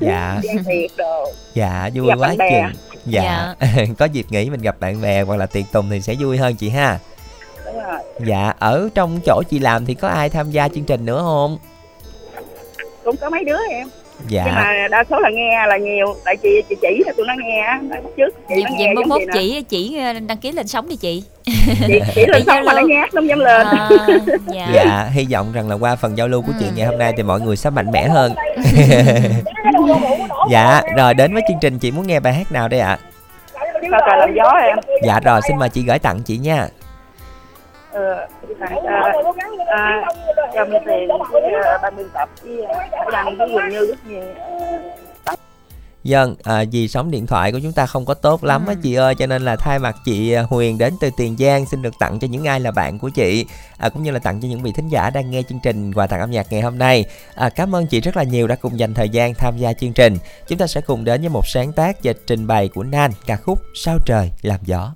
[SPEAKER 2] Dạ.
[SPEAKER 17] Đi ăn tiệc đồ.
[SPEAKER 2] Dạ vui
[SPEAKER 17] Gặp
[SPEAKER 2] quá
[SPEAKER 17] bạn bè.
[SPEAKER 2] chừng. Dạ. Có dịp nghỉ mình gặp bạn bè hoặc là tiệc tùng thì sẽ vui hơn chị ha.
[SPEAKER 17] Đúng rồi.
[SPEAKER 2] Dạ ở trong chỗ chị làm thì có ai tham gia chương trình nữa không?
[SPEAKER 17] Cũng có mấy đứa em
[SPEAKER 2] dạ.
[SPEAKER 17] nhưng mà đa số là nghe là nhiều tại chị chị chỉ cho tụi nó nghe á trước chị
[SPEAKER 3] vậy, mốt chỉ chỉ ờ, đăng ký lên sóng đi chị
[SPEAKER 17] chị chỉ lên sóng mà nó nghe không dám lên
[SPEAKER 3] à, dạ.
[SPEAKER 2] dạ hy vọng rằng là qua phần giao lưu của ừ. chị ngày hôm nay thì mọi người sẽ mạnh mẽ hơn dạ rồi đến với chương trình chị muốn nghe bài hát nào đây ạ
[SPEAKER 17] à?
[SPEAKER 18] Dạ rồi xin mời chị gửi tặng chị nha
[SPEAKER 17] ờ khoảng à, à, mình tiền à, ba mươi tập với dành ví dụ như rất nhiều.
[SPEAKER 18] Dân, à, vì sóng điện thoại của chúng ta không có tốt lắm á ừ. chị ơi Cho nên là thay mặt chị Huyền đến từ Tiền Giang Xin được tặng cho những ai là bạn của chị à, Cũng như là tặng cho những vị thính giả đang nghe chương trình Quà tặng âm nhạc ngày hôm nay. À, Cảm ơn chị rất là nhiều đã cùng dành thời gian tham gia chương trình. Chúng ta sẽ cùng đến với một sáng tác và trình bày của Nan Ca khúc Sao Trời Làm Gió.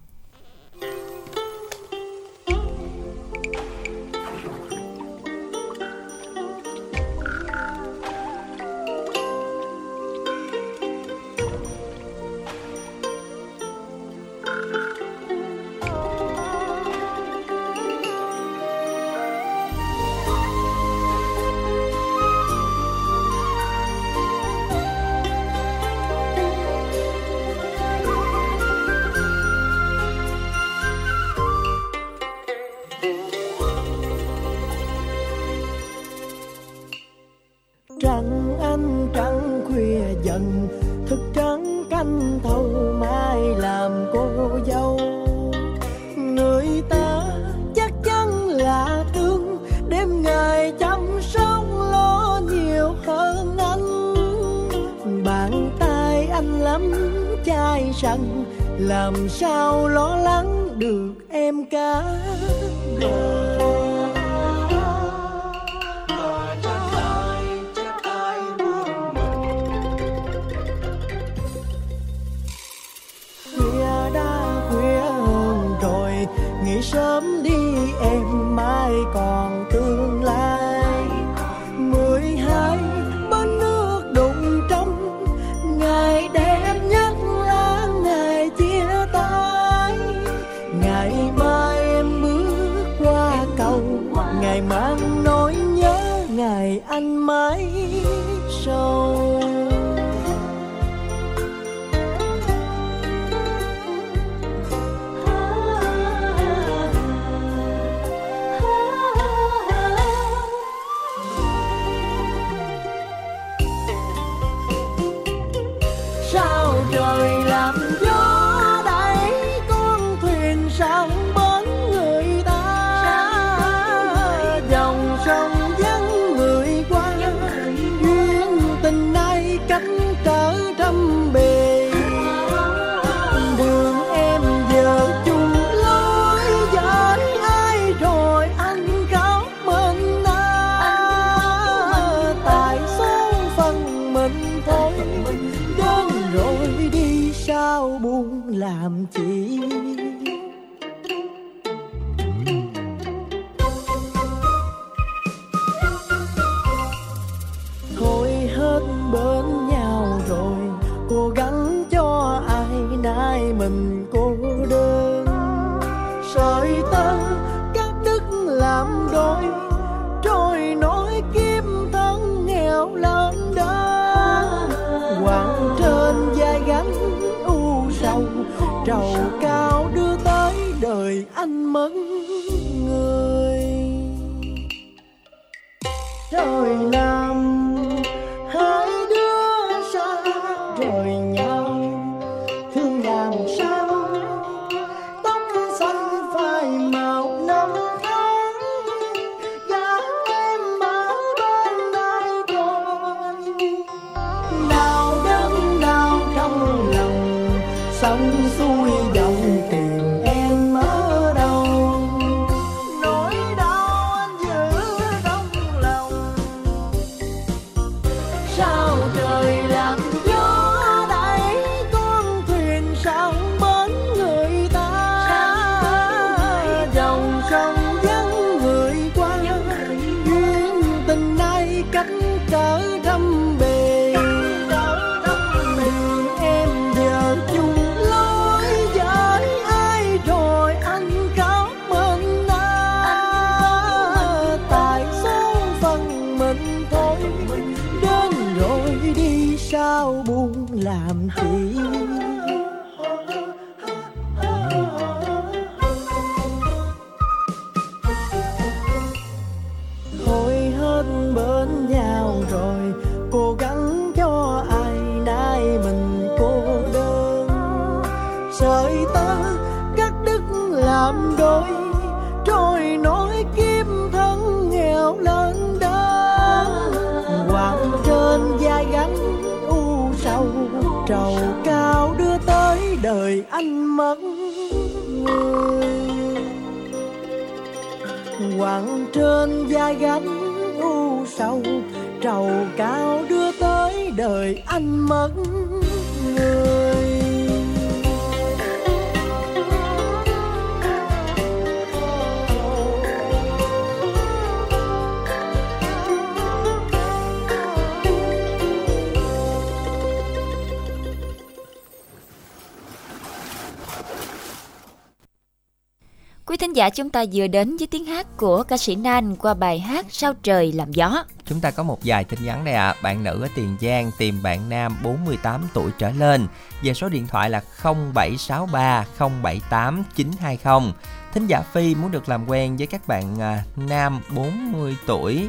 [SPEAKER 3] Giả chúng ta vừa đến với tiếng hát của ca sĩ Nan qua bài hát Sao trời làm gió.
[SPEAKER 2] Chúng ta có một vài tin nhắn đây ạ. À. Bạn nữ ở Tiền Giang tìm bạn nam 48 tuổi trở lên. Về số điện thoại là 0763 078 920. Thính giả Phi muốn được làm quen với các bạn à, nam 40 tuổi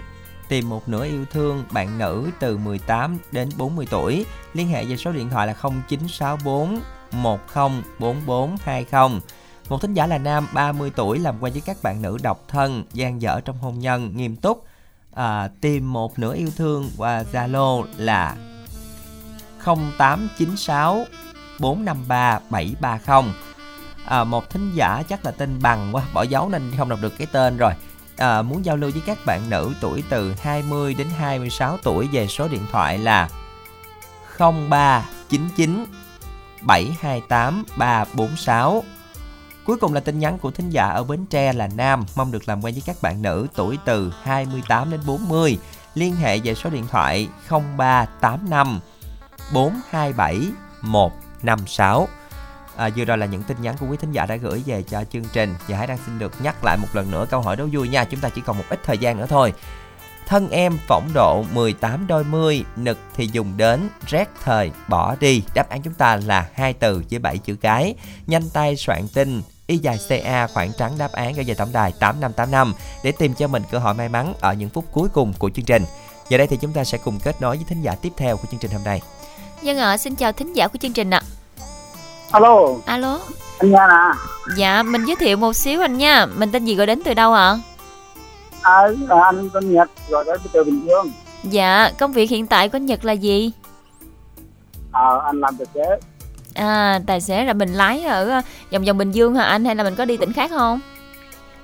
[SPEAKER 2] tìm một nửa yêu thương bạn nữ từ 18 đến 40 tuổi. Liên hệ về số điện thoại là 0964 104420. Một thính giả là nam 30 tuổi làm quen với các bạn nữ độc thân, gian dở trong hôn nhân, nghiêm túc, à, tìm một nửa yêu thương qua Zalo là 0896 453 730. À, một thính giả chắc là tên bằng quá, bỏ dấu nên không đọc được cái tên rồi. À, muốn giao lưu với các bạn nữ tuổi từ 20 đến 26 tuổi về số điện thoại là 0399 728 346 Cuối cùng là tin nhắn của thính giả ở Bến Tre là nam, mong được làm quen với các bạn nữ tuổi từ 28 đến 40. Liên hệ về số điện thoại 0385 427 156. À, vừa rồi là những tin nhắn của quý thính giả đã gửi về cho chương trình. Và hãy đang xin được nhắc lại một lần nữa câu hỏi đấu vui nha. Chúng ta chỉ còn một ít thời gian nữa thôi. Thân em phỏng độ 18 đôi mươi nực thì dùng đến rét thời bỏ đi. Đáp án chúng ta là hai từ với bảy chữ cái. Nhanh tay soạn tin y dài CA khoảng trắng đáp án gửi về tổng đài 8585 để tìm cho mình cơ hội may mắn ở những phút cuối cùng của chương trình. Giờ đây thì chúng ta sẽ cùng kết nối với thính giả tiếp theo của chương trình hôm nay.
[SPEAKER 3] Dân ạ, xin chào thính giả của chương trình ạ.
[SPEAKER 19] Alo.
[SPEAKER 3] Alo.
[SPEAKER 19] Anh Nha nè.
[SPEAKER 3] Dạ, mình giới thiệu một xíu anh nha. Mình tên gì gọi đến từ đâu ạ?
[SPEAKER 19] À, anh tên Nhật gọi đến từ Bình Dương.
[SPEAKER 3] Dạ, công việc hiện tại của Nhật là gì?
[SPEAKER 19] Ờ, à, anh làm tài xế.
[SPEAKER 3] À, tài xế là mình lái ở vòng vòng Bình Dương hả anh hay là mình có đi tỉnh khác không?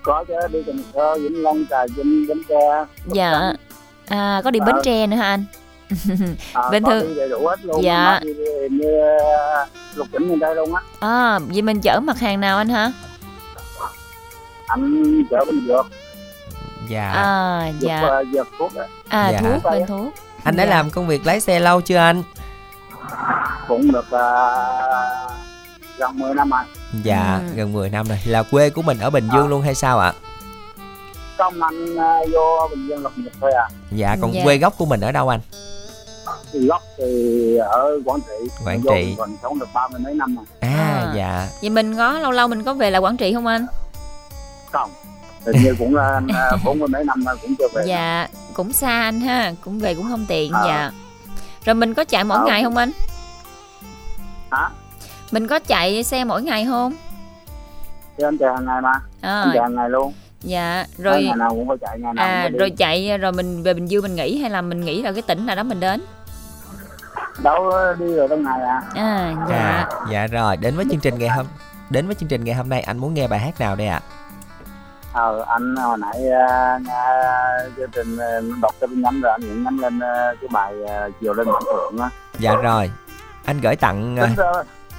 [SPEAKER 19] Có chứ, đi Cần Thơ, Vĩnh Long, Trà Vinh, Bến Tre.
[SPEAKER 3] Dạ. À, có đi Bến Tre nữa hả anh?
[SPEAKER 19] à,
[SPEAKER 3] bình thường
[SPEAKER 19] đầy đủ hết luôn
[SPEAKER 3] dạ
[SPEAKER 19] lục tỉnh tây luôn á
[SPEAKER 3] à vậy mình chở mặt hàng nào anh hả
[SPEAKER 19] anh chở bên dược
[SPEAKER 2] dạ
[SPEAKER 3] à
[SPEAKER 19] dược,
[SPEAKER 3] dạ
[SPEAKER 19] uh, dược thuốc
[SPEAKER 3] à
[SPEAKER 2] Dạ.
[SPEAKER 3] thuốc bên thuốc
[SPEAKER 2] Anh đã
[SPEAKER 3] Dạ.
[SPEAKER 2] làm công việc lái xe lâu chưa anh?
[SPEAKER 19] Cũng được uh, gần 10 năm rồi
[SPEAKER 2] Dạ,
[SPEAKER 3] Ừ.
[SPEAKER 2] gần 10 năm rồi. Là quê của mình ở Bình Dương luôn hay sao ạ?
[SPEAKER 19] công anh uh, vô bình dương lập nghiệp thôi à
[SPEAKER 2] Dạ, còn
[SPEAKER 3] Dạ.
[SPEAKER 2] quê gốc của mình ở đâu anh?
[SPEAKER 19] gốc thì ở quảng trị
[SPEAKER 2] Quảng
[SPEAKER 19] Vô
[SPEAKER 2] Trị.
[SPEAKER 19] còn sống được ba mươi mấy năm rồi
[SPEAKER 2] À,
[SPEAKER 3] À.
[SPEAKER 2] dạ.
[SPEAKER 3] vậy mình có lâu lâu mình có về lại Quảng Trị không anh
[SPEAKER 19] không hình như cũng là uh, bốn mươi mấy năm rồi cũng chưa về
[SPEAKER 3] dạ cũng xa anh ha cũng về cũng không tiện
[SPEAKER 19] À.
[SPEAKER 3] dạ rồi mình có chạy mỗi
[SPEAKER 19] Ờ.
[SPEAKER 3] ngày không anh?
[SPEAKER 19] Hả?
[SPEAKER 3] Mình có chạy xe mỗi ngày không?
[SPEAKER 19] Thì anh chạy hàng ngày mà.
[SPEAKER 3] À,
[SPEAKER 19] anh chạy hàng ngày luôn.
[SPEAKER 3] Dạ
[SPEAKER 19] rồi
[SPEAKER 3] rồi
[SPEAKER 19] ngày nào cũng phải chạy ngày nào
[SPEAKER 3] à rồi chạy rồi mình về Bình Dương mình nghỉ hay là mình nghỉ là cái tỉnh nào đó mình đến?
[SPEAKER 19] Đâu đi rồi trong ngày à.
[SPEAKER 3] À dạ.
[SPEAKER 2] Dạ, dạ rồi. Đến với chương trình ngày hôm đến với chương trình ngày hôm nay anh muốn nghe bài hát nào đây ạ?
[SPEAKER 19] Ờ anh hồi nãy uh, nghe chương trình uh, đọc cái tin nhắn rồi anh cũng nhắn lên uh, cái bài uh, chiều lên mạng thượng á
[SPEAKER 2] Dạ rồi. Anh gửi tặng à,
[SPEAKER 19] ra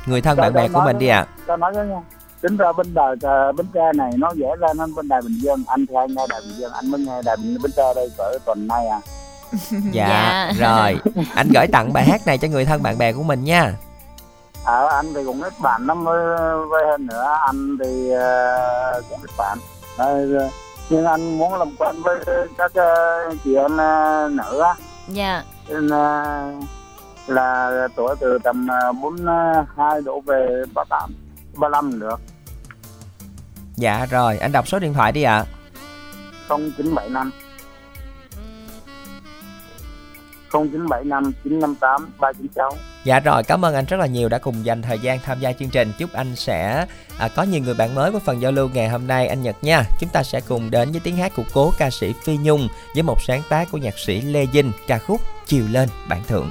[SPEAKER 2] người thân bạn bè của
[SPEAKER 19] nói
[SPEAKER 2] mình đi ạ.
[SPEAKER 19] cho nói với nha tính ra bên đài uh, bến tre này nó dễ lên hơn bên đài bình dương anh thì hay nghe đài bình dương anh mới nghe đài bình bến tre đây cỡ tuần nay à
[SPEAKER 2] Dạ, rồi. Anh gửi tặng bài hát này cho người thân bạn bè của mình nha.
[SPEAKER 19] ờ anh thì cũng ít bạn lắm với với hơn nữa anh thì uh, cũng ít bạn Ờ, nhưng anh muốn làm quen với các uh, chị em uh, nữ á.
[SPEAKER 3] Dạ.
[SPEAKER 19] Nên là tuổi từ tầm bốn hai đổ về ba tám ba năm được.
[SPEAKER 2] Dạ rồi, anh đọc số điện thoại đi ạ.
[SPEAKER 19] không chín bảy năm. 0975 958 396
[SPEAKER 7] Dạ rồi, cảm ơn anh rất là nhiều đã cùng dành thời gian tham gia chương trình. Chúc anh sẽ à, có nhiều người bạn mới với phần giao lưu ngày hôm nay anh Nhật nha. Chúng ta sẽ cùng đến với tiếng hát của cố ca sĩ Phi Nhung với một sáng tác của nhạc sĩ Lê Dinh ca khúc Chiều lên bản thượng.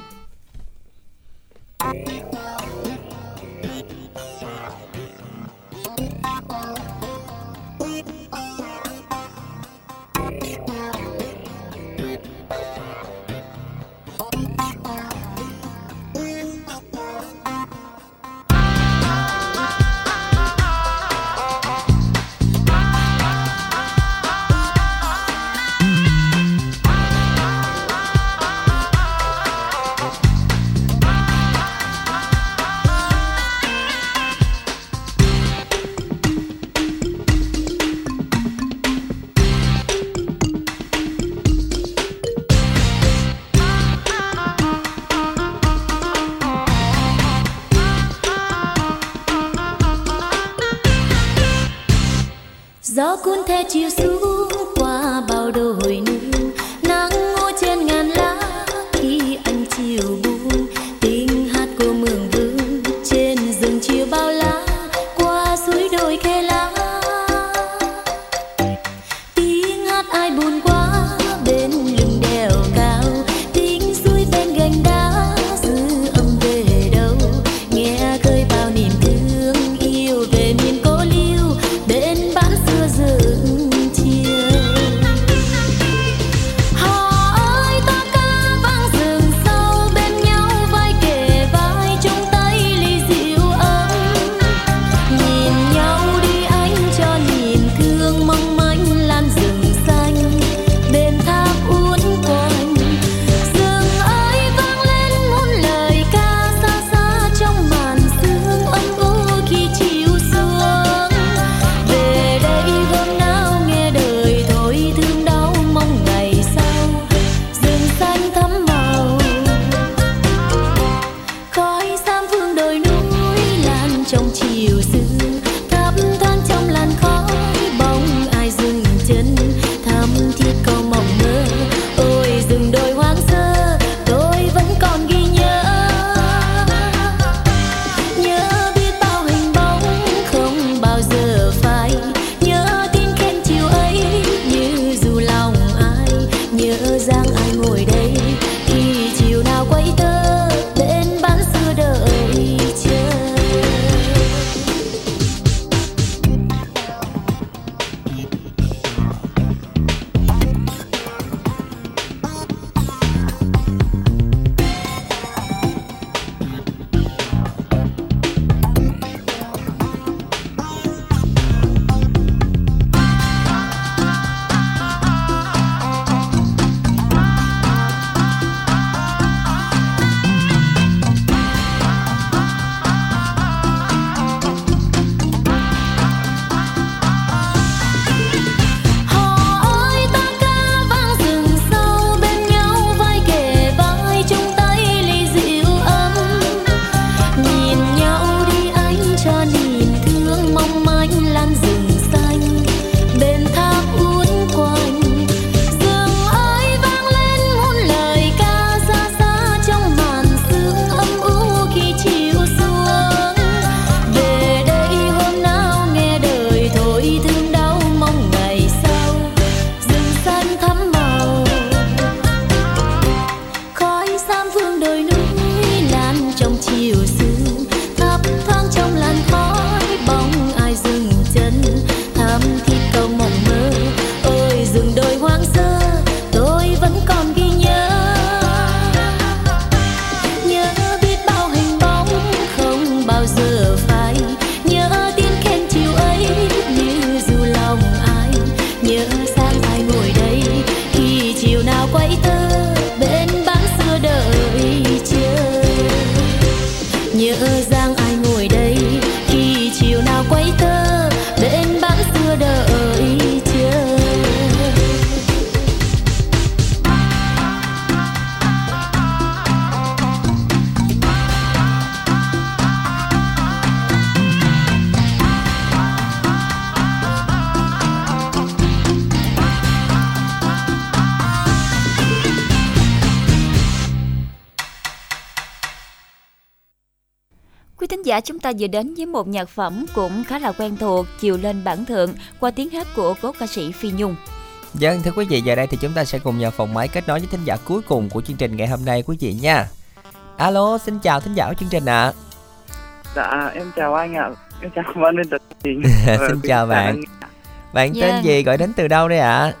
[SPEAKER 3] Chúng ta vừa đến với một nhạc phẩm cũng khá là quen thuộc chiều lên bản thượng qua tiếng hát của cố ca sĩ Phi Nhung.
[SPEAKER 2] Vâng, thưa quý vị, giờ đây thì chúng ta sẽ cùng vào phòng máy kết nối với thính giả cuối cùng của chương trình ngày hôm nay quý vị nha. Alo, xin chào thính giả của chương trình ạ.
[SPEAKER 20] Dạ, em chào anh ạ. Em chào ban biên tập trình.
[SPEAKER 2] xin chào bạn. Bạn tên
[SPEAKER 3] Vâng.
[SPEAKER 2] gì, gọi đến từ đâu đây ạ?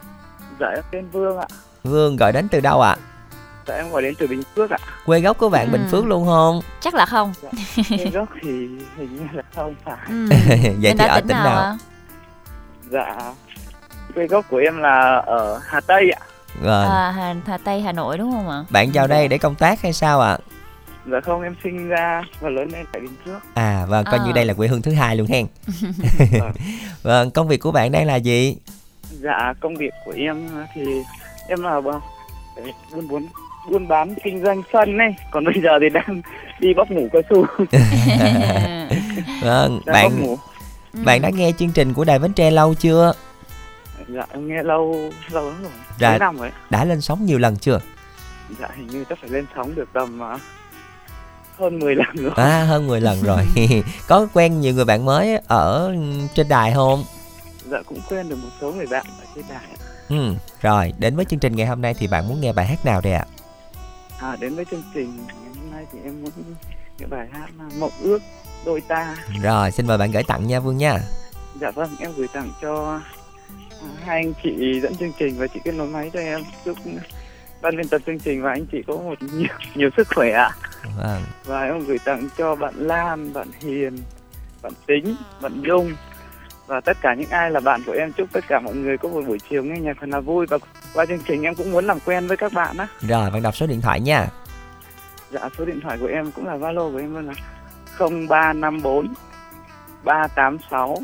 [SPEAKER 20] Dạ, em tên Vương ạ.
[SPEAKER 2] Vương gọi đến từ đâu ạ?
[SPEAKER 20] Dạ, em gọi đến từ Bình Phước ạ.
[SPEAKER 2] Quê gốc của bạn Bình
[SPEAKER 3] Ừ.
[SPEAKER 2] Phước luôn không?
[SPEAKER 3] Chắc là không.
[SPEAKER 20] Tên gốc thì hình như là không phải.
[SPEAKER 3] Ừ.
[SPEAKER 2] Vậy
[SPEAKER 3] Em
[SPEAKER 2] thì ở
[SPEAKER 3] tỉnh
[SPEAKER 2] tỉnh
[SPEAKER 3] nào
[SPEAKER 2] nào?
[SPEAKER 20] Dạ, quê gốc của em là ở Hà Tây ạ.
[SPEAKER 2] Rồi.
[SPEAKER 3] À, Hà, Hà Tây Hà Nội đúng không ạ?
[SPEAKER 2] Bạn vào đây để công tác hay sao ạ?
[SPEAKER 20] Dạ không, em sinh ra và lớn lên tại Bình Phước.
[SPEAKER 2] À vâng, coi
[SPEAKER 3] À.
[SPEAKER 2] như đây là quê hương thứ hai luôn hen. vâng, công việc của bạn đang là gì?
[SPEAKER 20] Dạ, công việc của em thì em là buôn buôn buôn bán kinh doanh sân này còn bây giờ thì đang đi bóc mủ cao su
[SPEAKER 2] Vâng,
[SPEAKER 20] đang
[SPEAKER 2] bạn
[SPEAKER 20] mủ
[SPEAKER 2] bạn đã nghe chương trình của Đài Bến Tre lâu chưa?
[SPEAKER 20] dạ em nghe lâu lâu lắm rồi
[SPEAKER 2] Dạ.
[SPEAKER 20] mấy năm rồi
[SPEAKER 2] Đã lên sóng nhiều lần chưa?
[SPEAKER 20] dạ hình như chắc phải lên sóng được tầm ờ, hơn 10 lần rồi
[SPEAKER 2] À hơn 10 lần rồi. Có quen nhiều người bạn mới ở trên đài không?
[SPEAKER 20] dạ cũng quen được một số người bạn ở trên đài.
[SPEAKER 2] Ừ, rồi, đến với chương trình ngày hôm nay thì bạn muốn nghe bài hát nào đây ạ?
[SPEAKER 20] à đến với chương trình hôm nay thì em muốn cái bài hát là mộng ước đôi ta
[SPEAKER 2] Rồi, xin mời bạn gửi tặng nha Vương nha.
[SPEAKER 20] dạ vâng em gửi tặng cho à, hai anh chị dẫn chương trình và chị kết nối máy cho em chúc ban biên tập chương trình và anh chị có một nhiều, nhiều sức khỏe ạ
[SPEAKER 2] Vâng.
[SPEAKER 20] và em gửi tặng cho bạn Lan, bạn Hiền, bạn Tính, bạn Dung và tất cả những ai là bạn của em chúc tất cả mọi người có một buổi chiều nghe nhạc thật là vui và qua chương trình em cũng muốn làm quen với các bạn á.
[SPEAKER 2] Rồi, bạn đọc số điện thoại nha.
[SPEAKER 20] Dạ số điện thoại của em cũng là Zalo của em luôn là 0354 386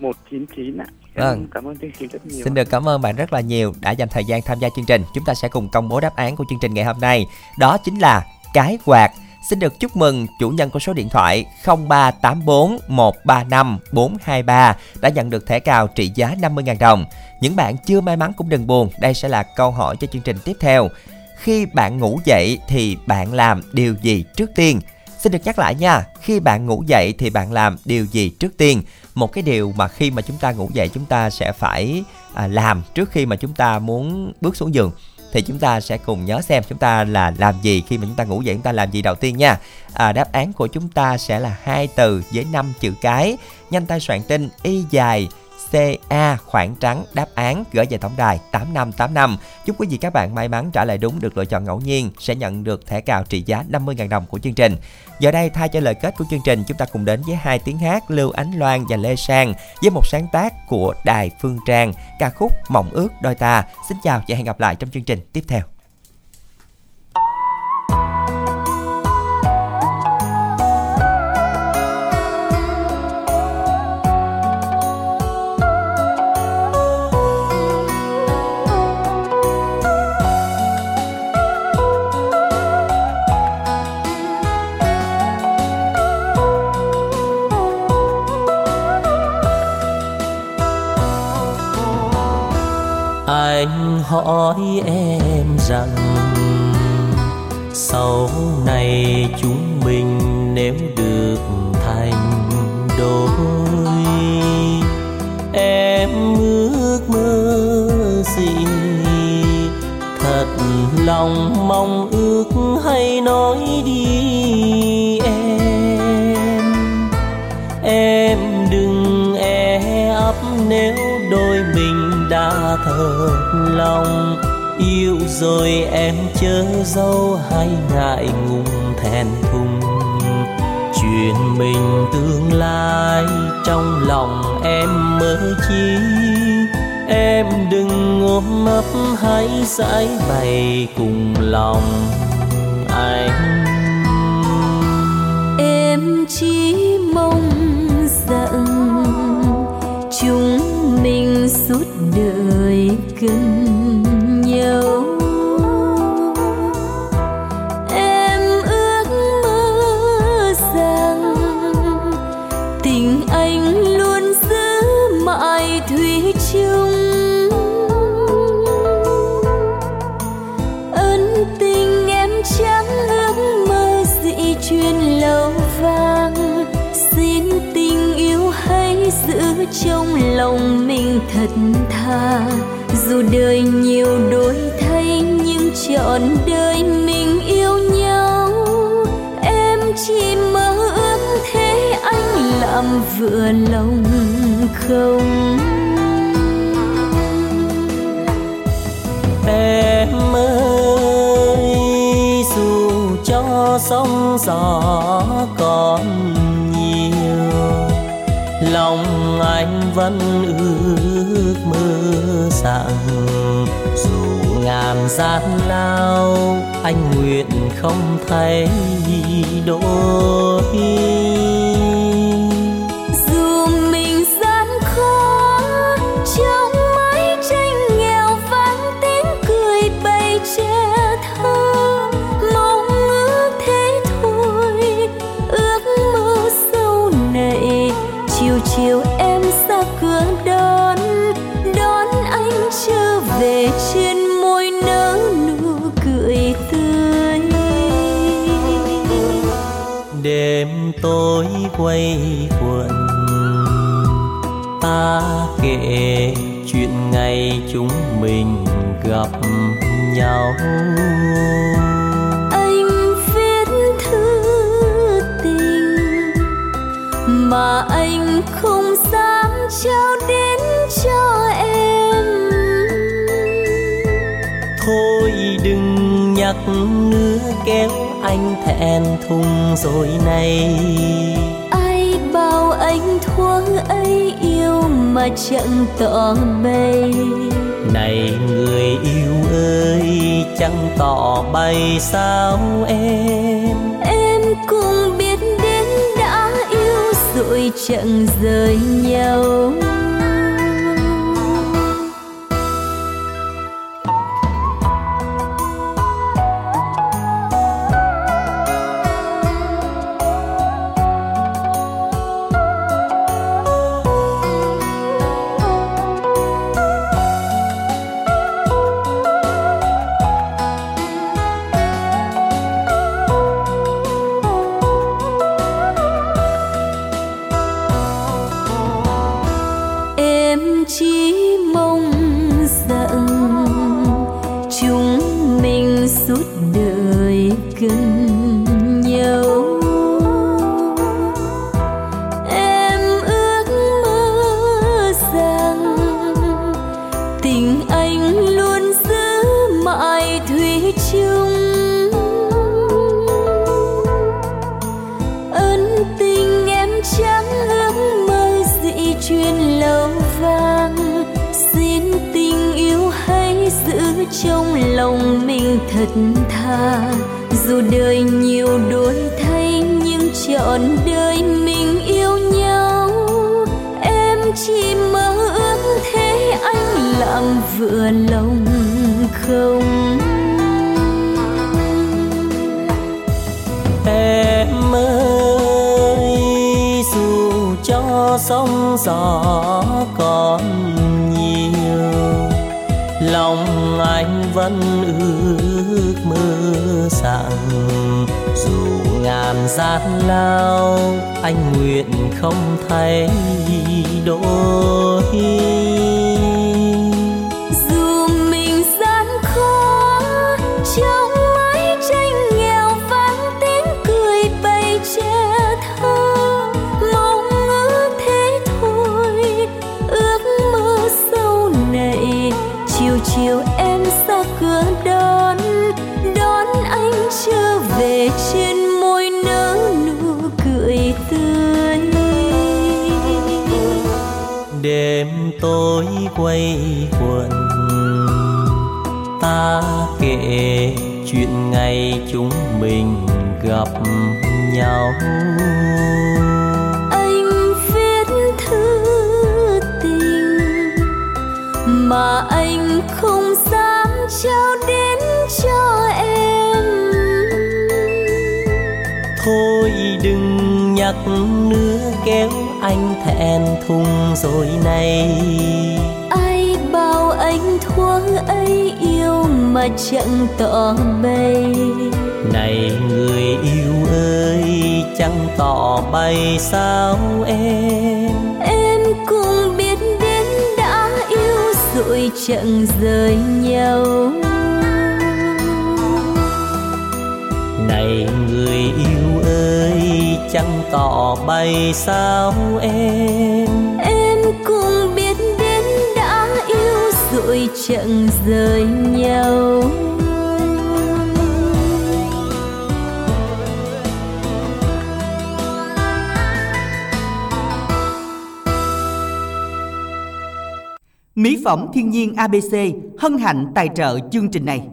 [SPEAKER 20] 199 ạ.
[SPEAKER 2] Vâng.
[SPEAKER 20] cảm ơn chương trình rất nhiều.
[SPEAKER 2] Xin được cảm ơn bạn rất là nhiều đã dành thời gian tham gia chương trình. Chúng ta sẽ cùng công bố đáp án của chương trình ngày hôm nay. Đó chính là cái quạt. Xin được chúc mừng chủ nhân của số điện thoại 0384 135 423 đã nhận được thẻ cào trị giá 50.000 đồng. Những bạn chưa may mắn cũng đừng buồn, đây sẽ là câu hỏi cho chương trình tiếp theo. Khi bạn ngủ dậy thì bạn làm điều gì trước tiên? Xin được nhắc lại nha, khi bạn ngủ dậy thì bạn làm điều gì trước tiên? Một cái điều mà khi mà chúng ta ngủ dậy chúng ta sẽ phải à, làm trước khi mà chúng ta muốn bước xuống giường thì chúng ta sẽ cùng nhớ xem chúng ta là làm gì khi mà chúng ta ngủ dậy chúng ta làm gì đầu tiên nha. À, đáp án của chúng ta sẽ là hai từ với năm chữ cái. Nhanh tay soạn tin y dài CA khoảng trắng đáp án gửi về tổng đài 8585. Chúc quý vị các bạn may mắn trả lời đúng được lựa chọn ngẫu nhiên, sẽ nhận được thẻ cào trị giá 50.000 đồng của chương trình. Giờ đây, thay cho lời kết của chương trình, chúng ta cùng đến với hai tiếng hát Lưu Ánh Loan và Lê Sang với một sáng tác của Đài Phương Trang, ca khúc Mộng ước đôi ta. Xin chào và hẹn gặp lại trong chương trình tiếp theo.
[SPEAKER 6] Anh hỏi em rằng, sau này chúng mình nếu được thành đôi, em ước mơ gì? Thật lòng mong ước hay nói đi em? Em đừng e ấp nếu thở thật lòng. Yêu rồi em chớ dâu hay ngại ngùng thẹn thùng. Chuyện mình tương lai trong lòng em mơ chi? Em đừng ôm ấp, hãy giải bày cùng lòng. Anh
[SPEAKER 7] gần nhau em ước mơ rằng tình anh luôn giữ mãi thủy chung. Ân tình em chẳng ước mơ dị truyền lâu vang xin tình yêu hãy giữ
[SPEAKER 15] trong lòng mình thật thà dù đời nhiều đổi thay, nhưng trọn đời mình yêu nhau. Em chỉ mơ ước thế anh làm vừa lòng không?
[SPEAKER 6] Em ơi, dù cho sóng gió còn lòng anh vẫn ước mơ rằng dù ngàn gian lao, anh nguyện không thay đổi. Quay quần. Ta kể chuyện ngày chúng mình gặp nhau.
[SPEAKER 15] Anh viết thư tình mà anh không dám trao đến cho em.
[SPEAKER 6] Thôi đừng nhắc nữa kéo anh thẹn thùng rồi này
[SPEAKER 15] thuở ấy yêu mà chẳng tỏ bày.
[SPEAKER 6] Này người yêu ơi chẳng tỏ bày sao em?
[SPEAKER 15] Em cũng biết đến đã yêu rồi chẳng rời nhau lòng mình thật thà dù đời nhiều đổi thay, nhưng trọn đời mình yêu nhau. Em chỉ mơ ước thế anh làm vừa lòng không?
[SPEAKER 6] Em ơi, dù cho sóng gió vẫn ước mơ rằng dù ngàn gian lao anh nguyện không thay đổi. Nhắc nữa kéo anh thẹn thùng rồi này.
[SPEAKER 15] Ai bảo anh thuở ấy yêu mà chẳng tỏ bày.
[SPEAKER 6] Này người yêu ơi chẳng tỏ bày sao em?
[SPEAKER 15] Em cũng biết rồi chẳng rời nhau
[SPEAKER 6] chẳng tỏ bày sao em
[SPEAKER 15] em cũng biết đến đã yêu rồi chẳng rời nhau
[SPEAKER 1] Mỹ phẩm thiên nhiên ABC hân hạnh tài trợ chương trình này.